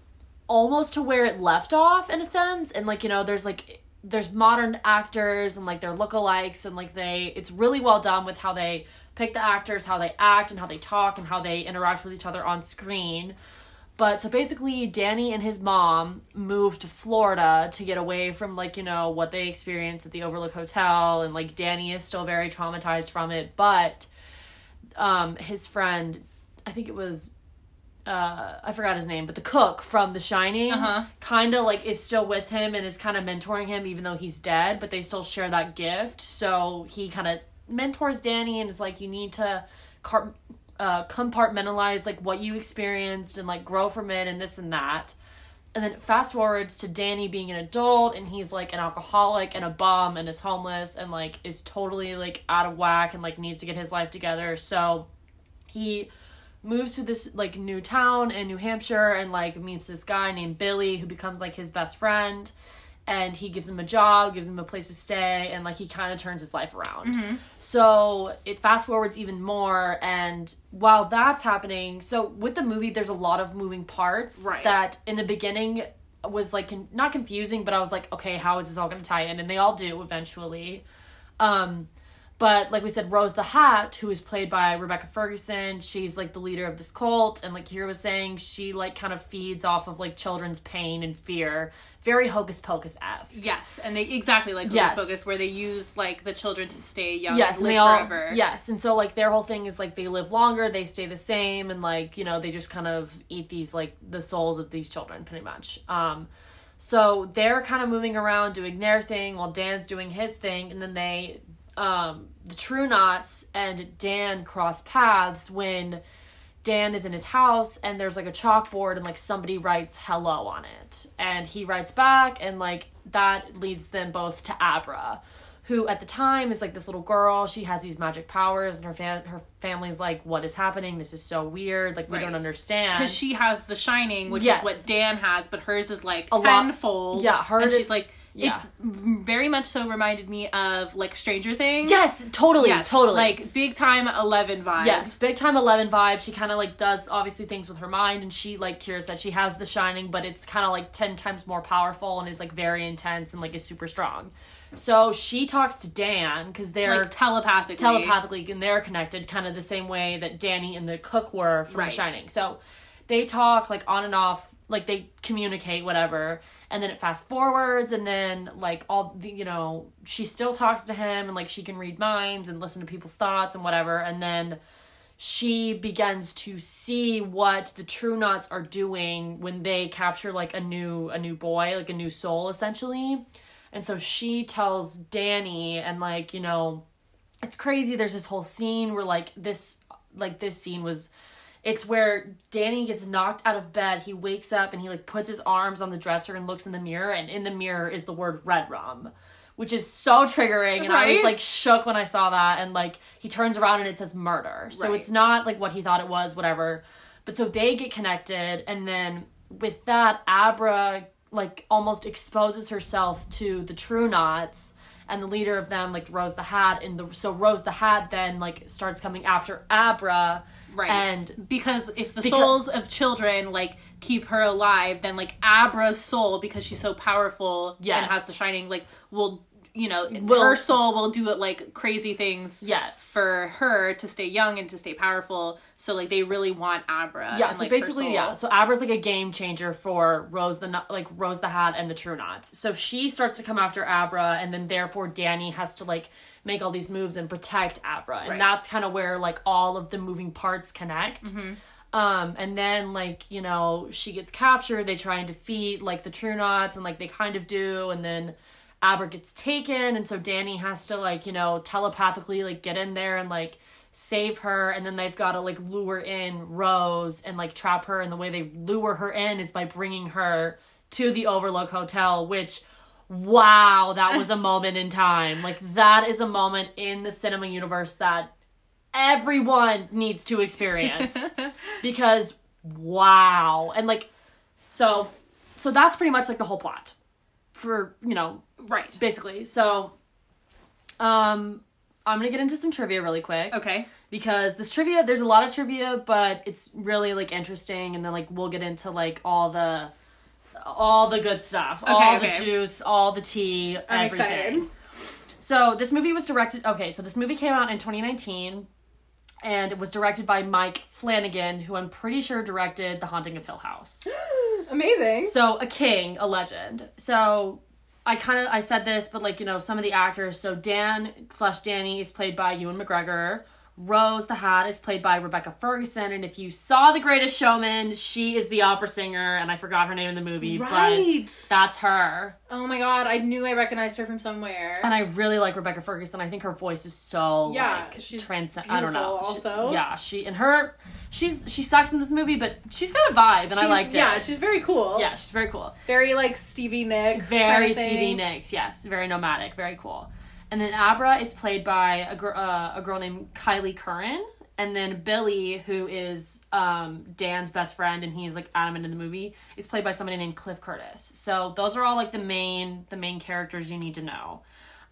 almost to where it left off in a sense and like you know there's like there's modern actors and like their lookalikes and like they it's really well done with how they pick the actors how they act and how they talk and how they interact with each other on screen but so basically danny and his mom moved to florida to get away from like you know what they experienced at the overlook hotel and like danny is still very traumatized from it but um his friend i think it was uh I forgot his name, but the cook from The Shining Uh-huh. kind of like is still with him and is kind of mentoring him even though he's dead, but they still share that gift. So he kind of mentors Danny and is like you need to car- uh compartmentalize like what you experienced and like grow from it and this and that. And then fast forwards to Danny being an adult and he's like an alcoholic and a bum and is homeless and like is totally like out of whack and like needs to get his life together. So he moves to this like new town in New Hampshire and like meets this guy named Billy who becomes like his best friend and he gives him a job, gives him a place to stay and like he kind of turns his life around. So it fast forwards even more and while that's happening, so with the movie there's a lot of moving parts Right. that in the beginning was like con- not confusing but I was like okay, how is this all going to tie in? And they all do eventually. Um But like we said, Rose the Hat, who is played by Rebecca Ferguson, she's like the leader of this cult, and like Kyra was saying, she like kind of feeds off of like children's pain and fear, very hocus pocus esque. Yes, and they exactly like Hocus Yes. Pocus, where they use like the children to stay young Yes, and and they all forever. yes, and so like their whole thing is like they live longer, they stay the same, and like you know they just kind of eat these like the souls of these children pretty much. Um, so they're kind of moving around doing their thing while Dan's doing his thing, and then they um the True Knots and Dan cross paths when Dan is in his house and there's like a chalkboard and like somebody writes hello on it. And he writes back and like that leads them both to Abra, who at the time is like this little girl. She has these magic powers and her fam- her family's like what is happening? This is so weird. Like we don't understand. Because she has the shining, which Yes. is what Dan has, but hers is like A lot- tenfold. Yeah, hers And she's is- like, yeah. it very much so reminded me of like Stranger Things. yes, totally, Yes, totally. Like big time Eleven vibes. Yes, big time Eleven vibe. She kind of like does obviously things with her mind, and she like Kyra that she has the shining, but it's kind of like ten times more powerful and is like very intense and like is super strong. So she talks to Dan because they're like telepathically. telepathically and they're connected, kind of the same way that Danny and the cook were from Right. The Shining. So they talk like on and off, like they communicate, whatever. And then it fast forwards, and then like all the, you know, she still talks to him, and like she can read minds and listen to people's thoughts and whatever. And then she begins to see what the True Knots are doing when they capture like a new a new boy, like a new soul, essentially. And so she tells Danny, and like you know, it's crazy there's this whole scene where like this like this scene was it's where Danny gets knocked out of bed. He wakes up and he like puts his arms on the dresser and looks in the mirror and in the mirror is the word red rum, which is so triggering and I was like shook when I saw that and like he turns around and it says murder. So Right. it's not like what he thought it was, whatever. But so they get connected and then with that Abra like almost exposes herself to the True Knots and the leader of them like Rose the Hat and the so Rose the Hat then like starts coming after Abra Right. and because if the Because- souls of children like keep her alive, then like Abra's soul, because she's so powerful Yes. and has the shining, like will you know Will- her soul will do it like crazy things yes for her to stay young and to stay powerful. So like they really want Abra. yeah and, so like, basically yeah so Abra's like a game changer for Rose the like Rose the Hat and the True Knots so she starts to come after Abra and then therefore Danny has to like make all these moves and protect Abra and Right. that's kind of where like all of the moving parts connect Mm-hmm. um and then like you know she gets captured they try and defeat like the True Knots and like they kind of do and then Abra gets taken and so Danny has to like you know telepathically like get in there and like save her and then they've got to like lure in Rose and like trap her and the way they lure her in is by bringing her to the Overlook Hotel which wow that was a [laughs] moment in time. Like that is a moment in the cinema universe that everyone needs to experience. [laughs] Because wow. And like so so that's pretty much like the whole plot for you know right. basically so um i'm gonna get into some trivia really quick Okay. because this trivia there's a lot of trivia but it's really like interesting and then like we'll get into like all the all the good stuff all the juice all the tea I'm everything excited. so this movie was directed okay so this movie came out in 2019 and it was directed by mike flanagan who i'm pretty sure directed the haunting of hill house [gasps] Amazing. so a king, a legend. So I kind of I said this, but like you know some of the actors. So Dan slash Danny is played by Ewan McGregor. Rose the Hat is played by Rebecca Ferguson, and if you saw The Greatest Showman, she is the opera singer, and I forgot her name in the movie, Right. but that's her. Oh my god, I knew I recognized her from somewhere. And I really like Rebecca Ferguson. I think her voice is so Yeah, like she's transcend. I don't know. beautiful She- also. yeah, she and her, she's she sucks in this movie, but she's got a vibe, and I She's- liked it. Yeah, she's very cool. yeah, she's very cool. Very like Stevie Nicks. very kind of Stevie. Nicks. Yes, very nomadic, very cool. And then Abra is played by a, gr- uh, a girl named Kyliegh Curran. And then Billy, who is um, Dan's best friend, and he's like adamant in the movie, is played by somebody named Cliff Curtis. So those are all like the main the main characters you need to know.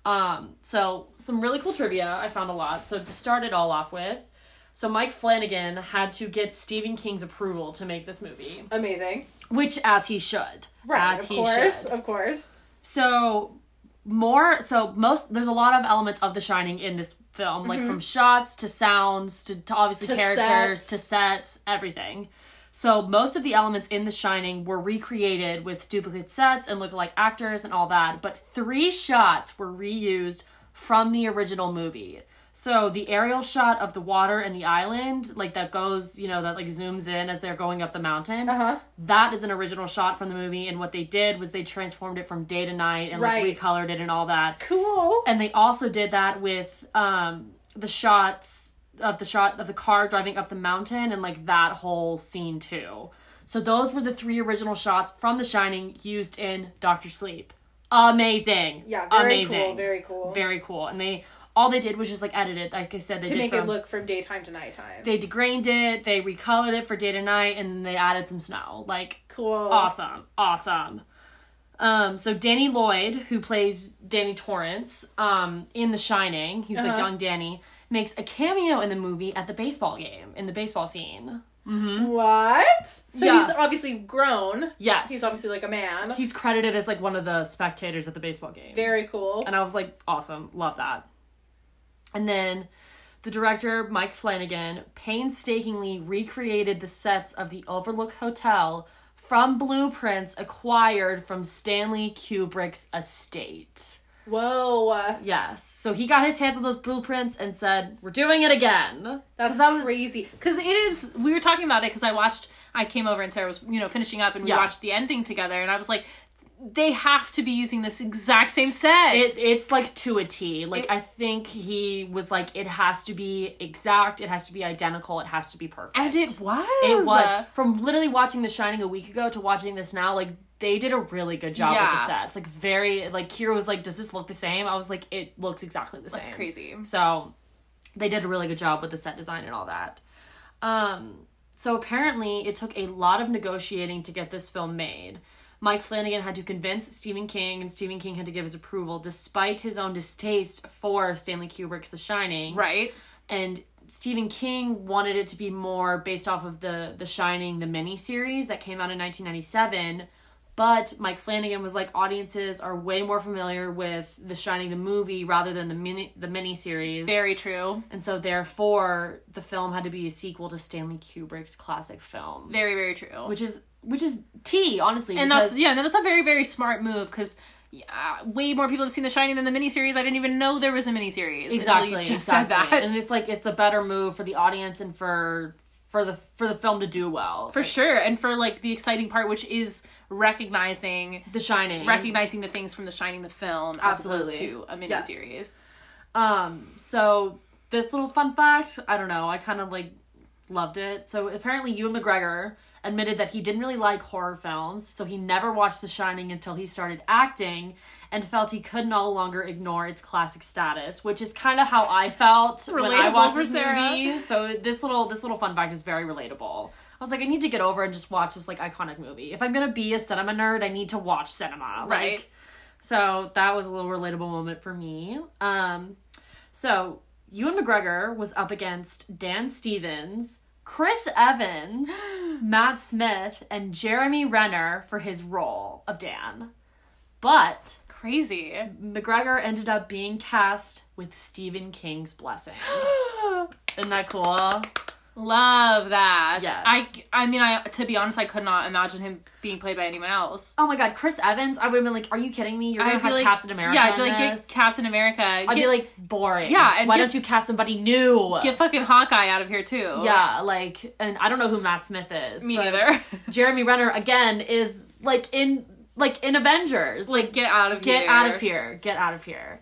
Um, so some really cool trivia. I found a lot. So to start it all off with, so Mike Flanagan had to get Stephen King's approval to make this movie, Amazing. which as he should, Right. as of he course. should. Of course. So more so most there's a lot of elements of the shining in this film like mm-hmm. from shots to sounds to, to obviously To characters sets. to sets everything. So most of the elements in the shining were recreated with duplicate sets and lookalike actors and all that but three shots were reused from the original movie so the aerial shot of the water and the island like that goes you know that like zooms in as they're going up the mountain Uh-huh. that is an original shot from the movie and what they did was they transformed it from day to night and Right. like recolored it and all that Cool. and they also did that with um the shots of the shot of the car driving up the mountain and like that whole scene too so those were the three original shots from the shining used in doctor sleep amazing Yeah, very amazing cool. Very cool. very cool and they all they did was just like edit it like i said they to make from, it look from daytime to nighttime. they degrained it they recolored it for day to night and they added some snow like cool. awesome awesome um so danny lloyd who plays danny torrance um in the shining he's like Uh-huh. young danny makes a cameo in the movie at the baseball game in the baseball scene What? So Yeah. he's obviously grown. yes He's obviously like a man. he's credited as like one of the spectators at the baseball game Very cool. and I was like, awesome, love that. And then the director, Mike Flanagan, painstakingly recreated the sets of the Overlook Hotel from blueprints acquired from Stanley Kubrick's estate. Whoa. Yes. So he got his hands on those blueprints and said, We're doing it again. That's that was- crazy. because it is we were talking about it because i watched i came over and sarah was you know finishing up and we Yeah. watched the ending together and i was like they have to be using this exact same set It, it's like to a T. Like It- I think he was like, it has to be exact, it has to be identical, it has to be perfect. and it was It was from literally watching The Shining a week ago to watching this now. Like they did a really good job with the Yeah. sets. Like very like Kyra was like, "Does this look the same?" I was like, "It looks exactly the same." That's crazy. So they did a really good job with the set design and all that. Um, so apparently it took a lot of negotiating to get this film made. Mike Flanagan had to convince Stephen King, and Stephen King had to give his approval, despite his own distaste for Stanley Kubrick's The Shining. Right. And Stephen King wanted it to be more based off of the The Shining the miniseries that came out in 1997 but Mike Flanagan was like audiences are way more familiar with The Shining the movie rather than the mini the miniseries. Very true. And so therefore the film had to be a sequel to Stanley Kubrick's classic film. Very very true. Which is which is T honestly and that's yeah no that's a very very smart move because yeah, way more people have seen The Shining than the miniseries. I didn't even know there was a miniseries. exactly exactly. said that. and it's like it's a better move for the audience and for for the for the film to do well For sure, and for like the exciting part, which is recognizing The Shining recognizing the things from The Shining, the film, as opposed to a Yes. miniseries. Um, so this little fun fact, I don't know, I kind of like loved it. So apparently Ewan McGregor admitted that he didn't really like horror films, so he never watched The Shining until he started acting and felt he could no longer ignore its classic status, which is kind of how I felt when I watched for this Sarah. movie. So this little this little fun fact is very relatable. I was like, I need to get over and just watch this like iconic movie. If I'm gonna be a cinema nerd, I need to watch cinema. Right. Like, so that was a little relatable moment for me. Um, so Ewan McGregor was up against Dan Stevens, Chris Evans, [gasps] Matt Smith, and Jeremy Renner for his role of Dan. But Crazy. McGregor ended up being cast with Stephen King's blessing. [gasps] Isn't that cool? Love that. Yes. I I mean I to be honest I could not imagine him being played by anyone else. Oh my god, Chris Evans, I would have been like, Are you kidding me? You're gonna I'd have like Captain America. Yeah, I'd be like in get? Captain America. I'd be like boring. Yeah, and why get- don't you cast somebody new? get fucking Hawkeye out of here too. Yeah, like, and I don't know who Matt Smith is. Me neither. [laughs] Jeremy Renner again is like in like in Avengers. Like, like get out of here. get here. out of here, get out of here.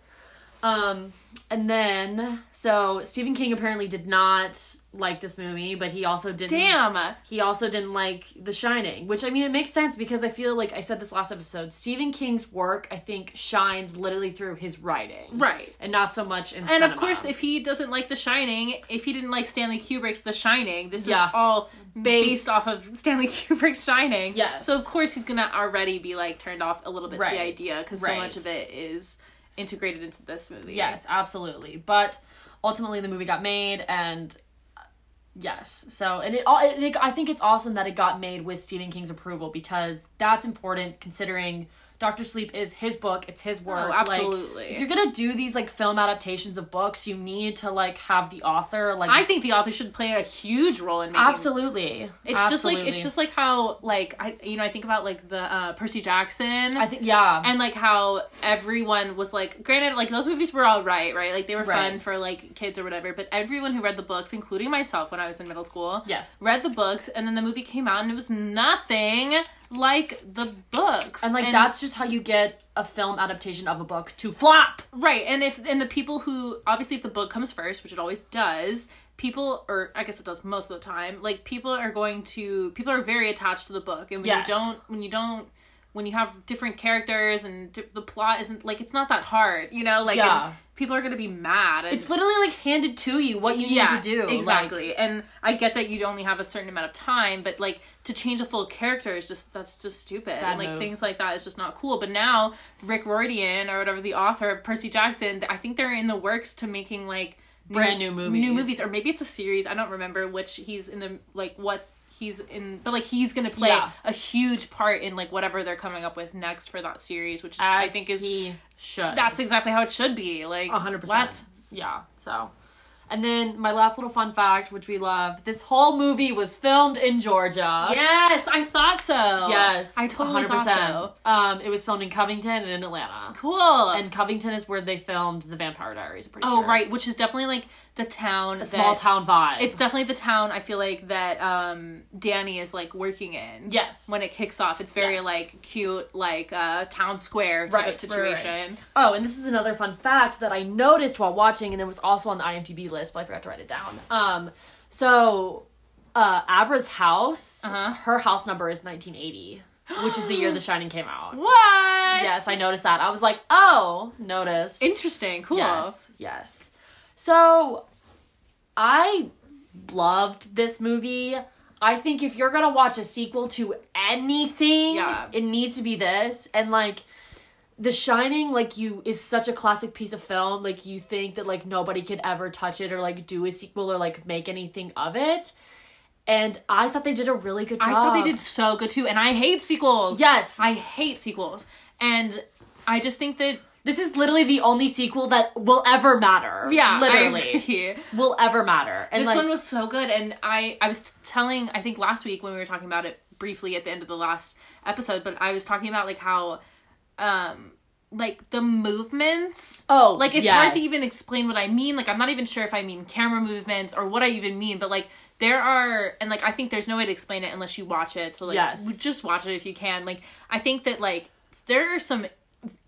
Um, and then so Stephen King apparently did not like this movie, but he also didn't. Damn. He also didn't like The Shining, which I mean, it makes sense because I feel like I said this last episode. Stephen King's work, I think, shines literally through his writing, Right. and not so much in. And cinema. of course, if he doesn't like The Shining, if he didn't like Stanley Kubrick's The Shining, this Yeah. is all Based- based, off of Stanley [laughs] Kubrick's Shining. Yes. So of course he's gonna already be like turned off a little bit to the idea because so much of it is integrated into this movie. Yes, absolutely. But ultimately, the movie got made, and uh, yes. So, and it, all I think it's awesome that it got made with Stephen King's approval because that's important considering Doctor Sleep is his book. It's his work. Like, absolutely. if you're gonna do these like film adaptations of books, you need to like have the author like. I think the author should play a huge role in making absolutely. It's just like it's just like how like I you know I think about like the uh, Percy Jackson. I think yeah. and like how everyone was like granted like those movies were all right right like they were fun for like kids or whatever but everyone who read the books including myself when i was in middle school Yes. read the books and then the movie came out and it was nothing like the books and like that's just how you get a film adaptation of a book to flop. right and if and the people who obviously if the book comes first which it always does people or i guess it does most of the time like people are going to people are very attached to the book and when Yes. you don't when you don't when you have different characters and di- the plot isn't like it's not that hard you know like Yeah. people are gonna be mad It's literally like handed to you what you need to do. like- exactly and i get that you only have a certain amount of time but like to change a full character is just that's just stupid Bad and like move. things like that is just not cool but now rick Riordan or whatever the author of percy jackson i think they're in the works to making like Brand new movies. new movies or maybe it's a series i don't remember which he's in the like what he's in but like he's gonna play Yeah. a huge part in like whatever they're coming up with next for that series which is, i think is he should. that's exactly how it should be like A hundred what? percent. Yeah. So, and then my last little fun fact, which we love: this whole movie was filmed in Georgia. Yes, I thought so. Yes, I totally thought so. Um, it was filmed in Covington and in Atlanta. Cool. And Covington is where they filmed the Vampire Diaries. I'm pretty oh, sure. right, which is definitely like the town, small town vibe. It's definitely the town I feel like that um Danny is like working in. Yes. When it kicks off, it's very Yes. like cute, like uh town square type Right, of right, right. situation. Oh, and this is another fun fact that I noticed while watching, and it was also on the IMDb list, but I forgot to write it down. Um, so uh, Abra's house, Uh-huh. her house number is 1980, which is the year The [gasps] Shining came out. What? Yes, I noticed that. I was like, oh, noticed. Interesting. Cool. Yes, yes. So, I loved this movie. I think if you're gonna watch a sequel to anything, Yeah. it needs to be this. And like, The Shining, like you, is such a classic piece of film. Like you think that like nobody could ever touch it or like do a sequel or like make anything of it. And I thought they did a really good job. I thought they did so good too, and I hate sequels. Yes. I hate sequels, and I just think that This is literally the only sequel that will ever matter. yeah, literally [laughs] will ever matter. And this like, one was so good and i i was telling i think last week when we were talking about it briefly at the end of the last episode but i was talking about like how um like the movements Oh, like it's hard to even explain what i mean like i'm not even sure if i mean camera movements or what i even mean but like there are and like i think there's no way to explain it unless you watch it so like Yes. just watch it if you can like i think that like there are some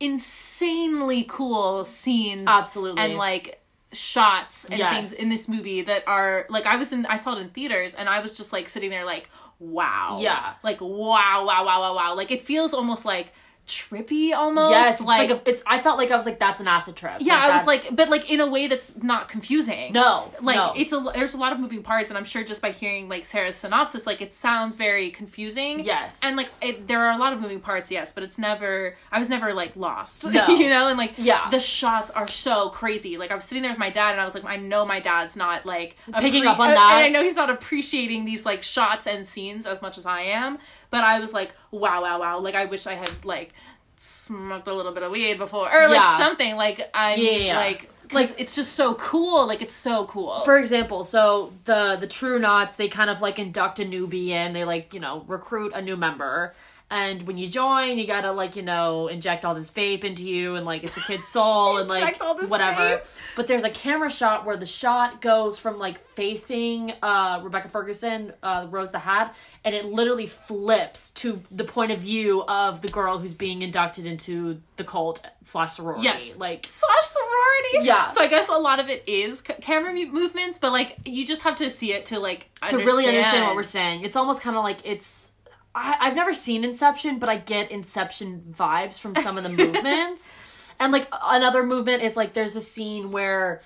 insanely cool scenes Absolutely. and like shots and Yes. things in this movie that are like I was in I saw it in theaters and I was just like sitting there like wow Yeah. like wow wow wow wow wow like it feels almost like trippy almost yes, it's like, like, a, it's. I felt like I was like, that's an acid trip. yeah I was like but like in a way that's not confusing no, like no. it's a there's a lot of moving parts and I'm sure just by hearing like Sarah's synopsis like it sounds very confusing Yes. and like it, there are a lot of moving parts yes but it's never I was never like lost No. [laughs] you know and like Yeah. the shots are so crazy like I was sitting there with my dad and I was like I know my dad's not like Picking appre- up on that. and I know he's not appreciating these like shots and scenes as much as I am but I was like wow wow wow. Like I wish I had like smoked a little bit of weed before. Or like Yeah. something. Like I Yeah, yeah, like like it's just so cool. Like it's so cool. for example, so the the True Knots, they kind of like induct a newbie in. They like you know recruit a new member, and when you join, you gotta like you know inject all this vape into you, and like it's a kid's soul, [laughs] and like whatever. vape? But there's a camera shot where the shot goes from like facing uh, Rebecca Ferguson, uh, Rose the Hat, and it literally flips to the point of view of the girl who's being inducted into the cult slash sorority. Yes. like slash sorority. Yeah. So I guess a lot of it is c- camera movements, but like you just have to see it to like to really understand what we're saying. It's almost kind of like it's. I, I've never seen Inception, but I get Inception vibes from some of the [laughs] movements. And like another movement is like there's a scene where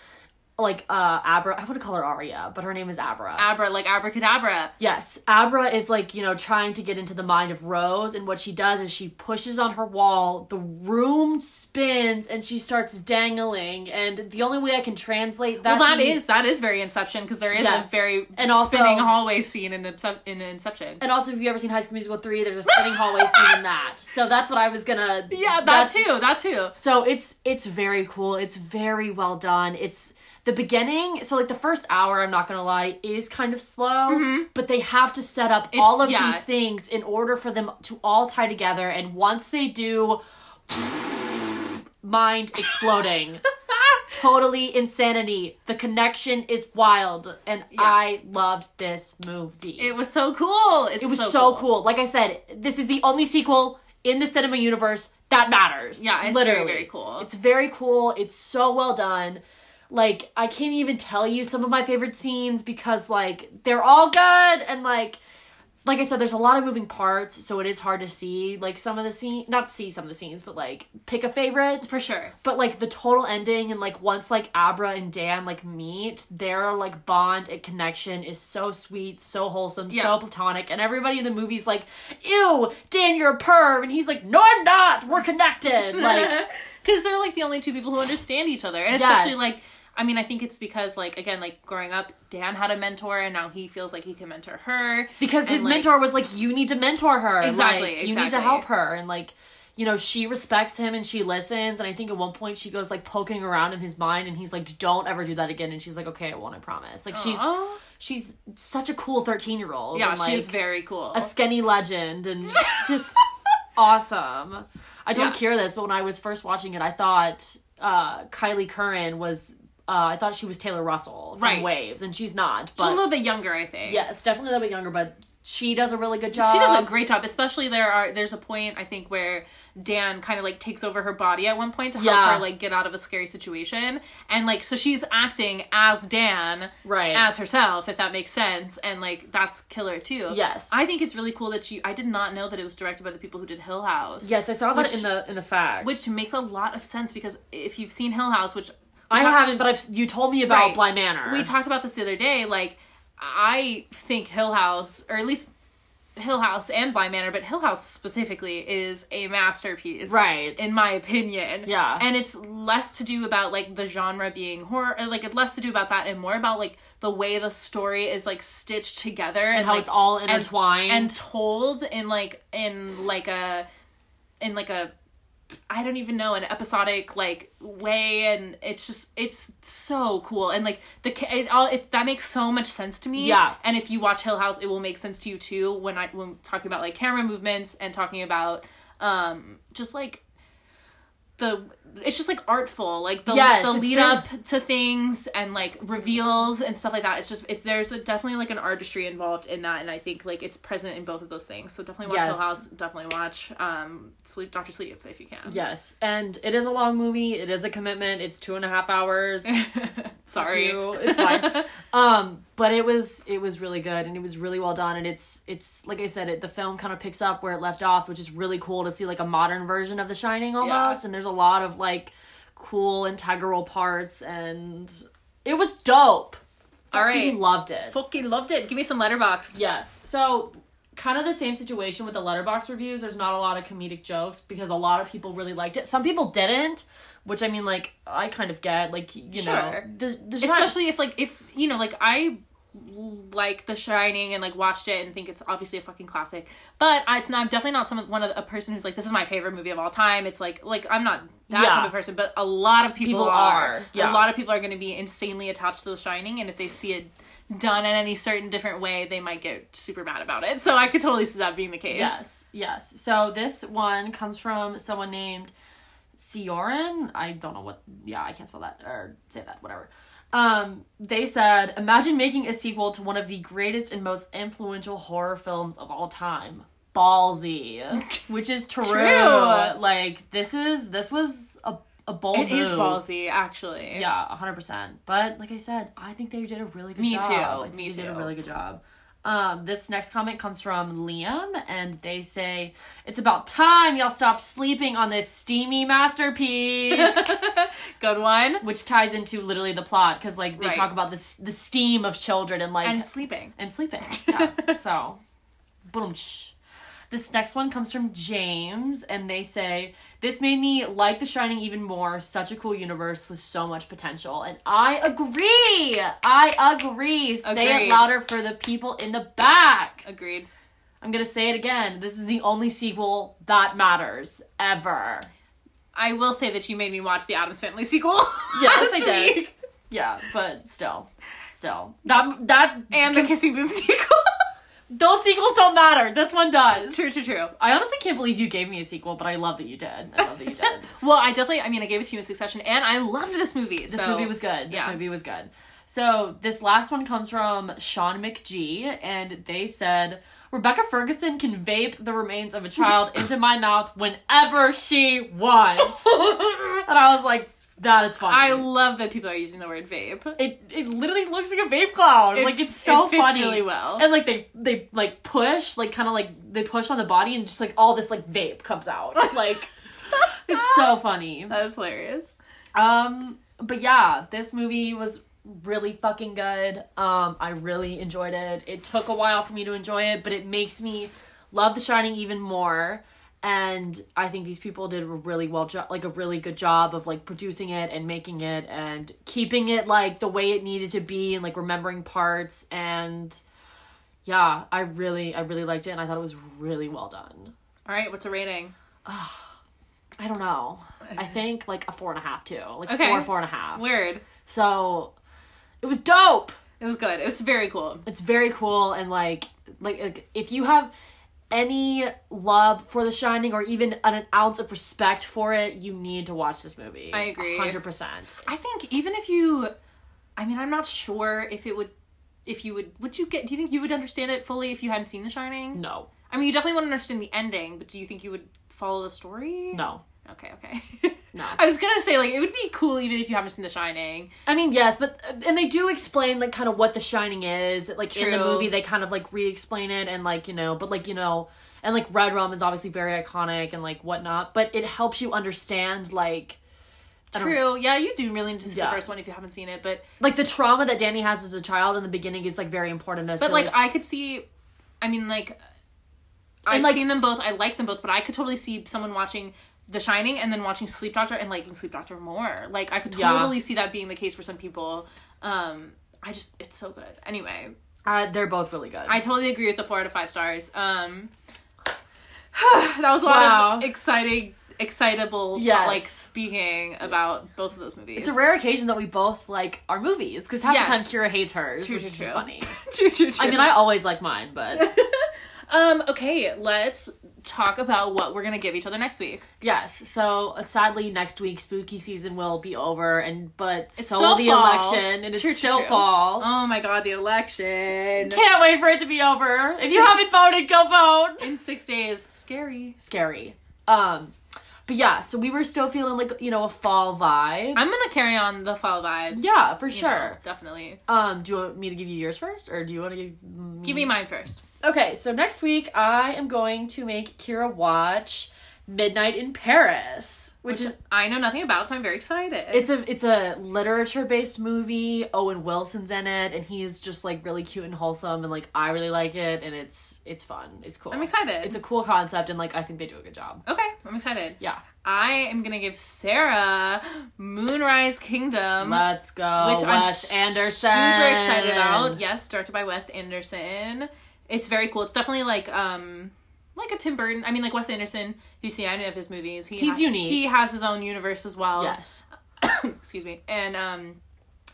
like uh Abra. I want to call her Arya, but her name is Abra. Abra, like abracadabra. Yes, Abra is like, you know, trying to get into the mind of Rose, and what she does is she pushes on her wall, the room spins, and she starts dangling. And the only way I can translate that Well, that is that is very Inception because there is Yes. a very And also- spinning hallway scene in Incep- in Inception. And also, if you've ever seen High School Musical 3, there's a spinning hallway scene in that. So that's what I was gonna. yeah, that too. That too. So it's it's very cool. It's very well done. It's the beginning. So like the first hour, I'm not gonna lie, is kind of slow. Mm-hmm. But they have to set up all of yeah. these things in order for them to all tie together. And once they do, [laughs] mind exploding. [laughs] totally insanity. The connection is wild, and I loved this movie. It was so cool. It's It was so, cool. Like I said, this is the only sequel in the cinema universe that matters. Yeah, it's very, very cool. It's very cool. It's so well done. Like I can't even tell you some of my favorite scenes because like they're all good and like like I said, there's a lot of moving parts, so it is hard to see like some of the scene, not see some of the scenes, but like pick a favorite. for sure. But like the total ending and like once like Abra and Dan like meet, their like bond and connection is so sweet, so wholesome, Yeah. so platonic, and everybody in the movie's like, "Ew, Dan, you're a perv," and he's like, "No, I'm not. We're connected." Like, [laughs] because they're like the only two people who understand each other, and Yes. especially like. I mean, I think it's because, like, again, like growing up, Dan had a mentor, and now he feels like he can mentor her because And, his like, mentor was like, "You need to mentor her. Exactly, Like, you need to help her." And like, you know, she respects him and she listens. And I think at one point she goes like poking around in his mind, and he's like, "Don't ever do that again." And she's like, "Okay, I won't. I promise." Like she's Aw. she's such a cool 13 year old yeah, and, like, she's very cool. a skinny legend and [laughs] just awesome i don't Yeah. cure this but when i was first watching it i thought uh Kyliegh Curran was uh i thought she was taylor russell from Right. waves and she's not She's a little bit younger, I think. yes definitely a little bit younger but she does a really good job She does a great job, especially there are there's a point I think where Dan kind of like takes over her body at one point to help Yeah. her like get out of a scary situation, and like so she's acting as Dan, Right. as herself, if that makes sense, and like that's killer too. Yes. I think it's really cool that she. I did not know that it was directed by the people who did Hill House. yes i saw that Which- in the in the facts which makes a lot of sense because if you've seen Hill House, which i talk- haven't but i've you told me about Right. bly manor we talked about this the other day. Like, I think Hill House, or at least Hill House and Bly Manor, but Hill House specifically is a masterpiece, Right. In my opinion, Yeah. And it's less to do about like the genre being horror, or, like it's less to do about that, and more about like the way the story is like stitched together and, how like, it's all and- intertwined. and told in like in like a in like a I don't even know an episodic like way, and it's just it's so cool, and like the it all it that makes so much sense to me. Yeah. and if you watch Hill House, it will make sense to you too. When I when talking about like camera movements and talking about um just like the it's just like artful like the, Yes, the lead up to things and like reveals and stuff like that it's just it's there's a, definitely like an artistry involved in that and i think like it's present in both of those things so definitely watch Yes. hill house definitely watch um sleep dr sleep if you can yes and it is a long movie it is a commitment it's two and a half hours [laughs] sorry. It's fine. [laughs] um, but it was it was really good and it was really well done and it's it's like I said, it the film kind of picks up where it left off, which is really cool to see like a modern version of The Shining almost. And there's a lot of like cool integral parts and it was dope. All Fucking right. loved it. fucking loved it give me some Letterboxd. Yes. So kind of the same situation with the Letterboxd reviews. There's not a lot of comedic jokes because a lot of people really liked it. Some people didn't, which I mean like I kind of get like you know the, the especially if like if you know like i like the shining and like watched it and think it's obviously a fucking classic but I, it's not i'm definitely not some one of the, a person who's like this is my favorite movie of all time it's like like i'm not that Yeah. type of person but a lot of people, People are, are, yeah. a lot of people are going to be insanely attached to the shining and if they see it done in any certain different way they might get super mad about it so i could totally see that being the case Yes, yes. So this one comes from someone named Sioran. I don't know what. Yeah, I can't spell that or say that. Whatever. Um, they said, imagine making a sequel to one of the greatest and most influential horror films of all time. Ballsy, [laughs] which is true. True. Like this is this was a a bold it is move. ballsy actually Yeah, hundred percent. But like I said, I think they did a really good job. Me job. too, I think me they did a really good job. Um, this next comment comes from Liam, and they say, It's about time y'all stopped sleeping on this steamy masterpiece. [laughs] Good one. Which ties into literally the plot, because, like, they Right. talk about this the steam of children and, like, And sleeping. and sleeping. [laughs] Yeah. so, boom. This next one comes from James, and they say, This made me like The Shining even more. Such a cool universe with so much potential. And I agree. I agree. Say it louder for the people in the back. Agreed. I'm going to say it again. This is the only sequel that matters ever. I will say that you made me watch the Addams Family sequel. [laughs] Yes, I did. week. Yeah, but still. Still. That, that, And the Kissing Booth sequel. Those sequels don't matter. This one does. true, true, true. I honestly can't believe you gave me a sequel, but I love that you did. I love that you did. [laughs] Well, I definitely, I mean, I gave it to you in succession, and I loved this movie. This movie was good. This yeah. movie was good. So this last one comes from Sean McGee, and they said Rebecca Ferguson can vape the remains of a child [laughs] into my mouth whenever she wants, [laughs] and I was like, that is funny. I love that people are using the word vape. it it literally looks like a vape cloud. It- like it's so it fits funny. really well. And like they they like push, like kind of like they push on the body, and just like all this like vape comes out. [laughs] Like [laughs] it's so funny. That is hilarious. Um, but yeah, this movie was really fucking good. Um, I really enjoyed it. It took a while for me to enjoy it, but it makes me love The Shining even more. And I think these people did a really well job, like a really good job of like producing it and making it and keeping it like the way it needed to be and like remembering parts and yeah, I really I really liked it and I thought it was really well done. All right, what's a rating? [sighs] I don't know. I think like a four and a half too, like Okay. four four and a half. Weird. So it was dope. It was good. It's very cool. It's very cool and like like, like if you have any love for The Shining or even an ounce of respect for it, you need to watch this movie. I agree. Hundred percent. I think even if you, I mean, I'm not sure if it would, if you would, would you get? Do you think you would understand it fully if you hadn't seen The Shining? No. I mean, you definitely wouldn't understand the ending, but do you think you would follow the story? No. Okay, okay. No. [laughs] I was gonna say like it would be cool even if you haven't seen The Shining. I mean, yes, but and they do explain like kind of what The Shining is. Like in the movie, they kind of like re-explain it and like you know, but like you know, and like Red Rum is obviously very iconic and like whatnot. But it helps you understand like True. Yeah, you do really need to see Yeah. the first one if you haven't seen it, but like the trauma that Danny has as a child in the beginning is like very important. As well. but to, like I could see. I mean, like I've like- seen them both. I like them both, but I could totally see someone watching. The Shining and then watching Sleep Doctor and liking Sleep Doctor more. Like I could Yeah. totally see that being the case for some people. Um I just it's so good. Anyway, uh, they're both really good. I totally agree with the four out of five stars. Um, [sighs] that was a lot Wow. of exciting, excitable, Yes. like speaking about both of those movies. it's a rare occasion that we both like our movies because half Yes. the time Kyra hates hers, True, which true, is true. funny. [laughs] true, true, true. I mean, I always like mine, but [laughs] um. Okay, let's talk about what we're gonna give each other next week. yes. So uh, sadly, next week spooky season will be over, and but so still the fall. election, and it's True, true, still true. fall. Oh my god, the election Can't wait for it to be over. If you haven't voted, go vote. in six days. Scary. Scary. Um, but yeah, so we were still feeling like you know a fall vibe. I'm gonna carry on the fall vibes. yeah, for sure. know, definitely. Um, do you want me to give you yours first, or do you want to give me? Give me mine first. Okay, so next week I am going to make Kyra watch Midnight in Paris, which, Which is I know nothing about, so I'm very excited. it's a it's a literature based movie. Owen Wilson's in it, and he's just like really cute and wholesome, and like I really like it, and it's it's fun. It's cool. I'm excited. It's a cool concept, and like I think they do a good job. okay. I'm excited. Yeah, I am gonna give Sarah Moonrise Kingdom, let's go. which I'm Anderson. super excited about. Yes, directed by Wes Anderson. It's very cool. It's definitely like um like a Tim Burton. I mean, like Wes Anderson. If you see any of his movies, he He's unique. He has his own universe as well. Yes. [coughs] excuse me and um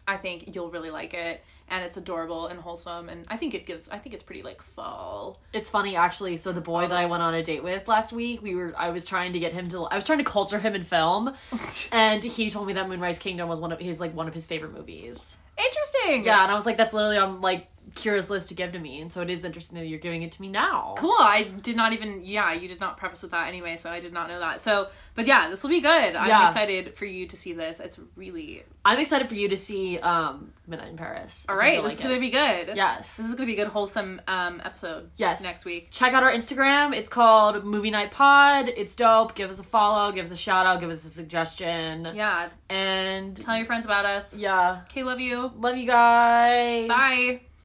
i think you'll really like it and it's adorable and wholesome and i think it gives i think it's pretty like fall It's funny actually. So the boy that I went on a date with last week, we were I was trying to get him to I was trying to culture him in film, [laughs] and he told me that Moonrise Kingdom was one of his like one of his favorite movies. interesting Yeah, and I was like, that's literally on like Kyra's list to give to me, and so it is interesting that you're giving it to me now. Cool. I did not even. Yeah, you did not preface with that anyway, so I did not know that. So, but yeah, this will be good. I'm Yeah. excited for you to see this. It's really I'm excited for you to see um Midnight in Paris. all right. This is gonna be good. Yes. This is gonna be a good wholesome um episode. Yes. Next week. check out our Instagram. It's called Movie Night Pod. It's dope. Give us a follow. Give us a shout out. Give us a suggestion. Yeah. And Tell your friends about us. yeah, Okay. Love you. love you guys. Bye.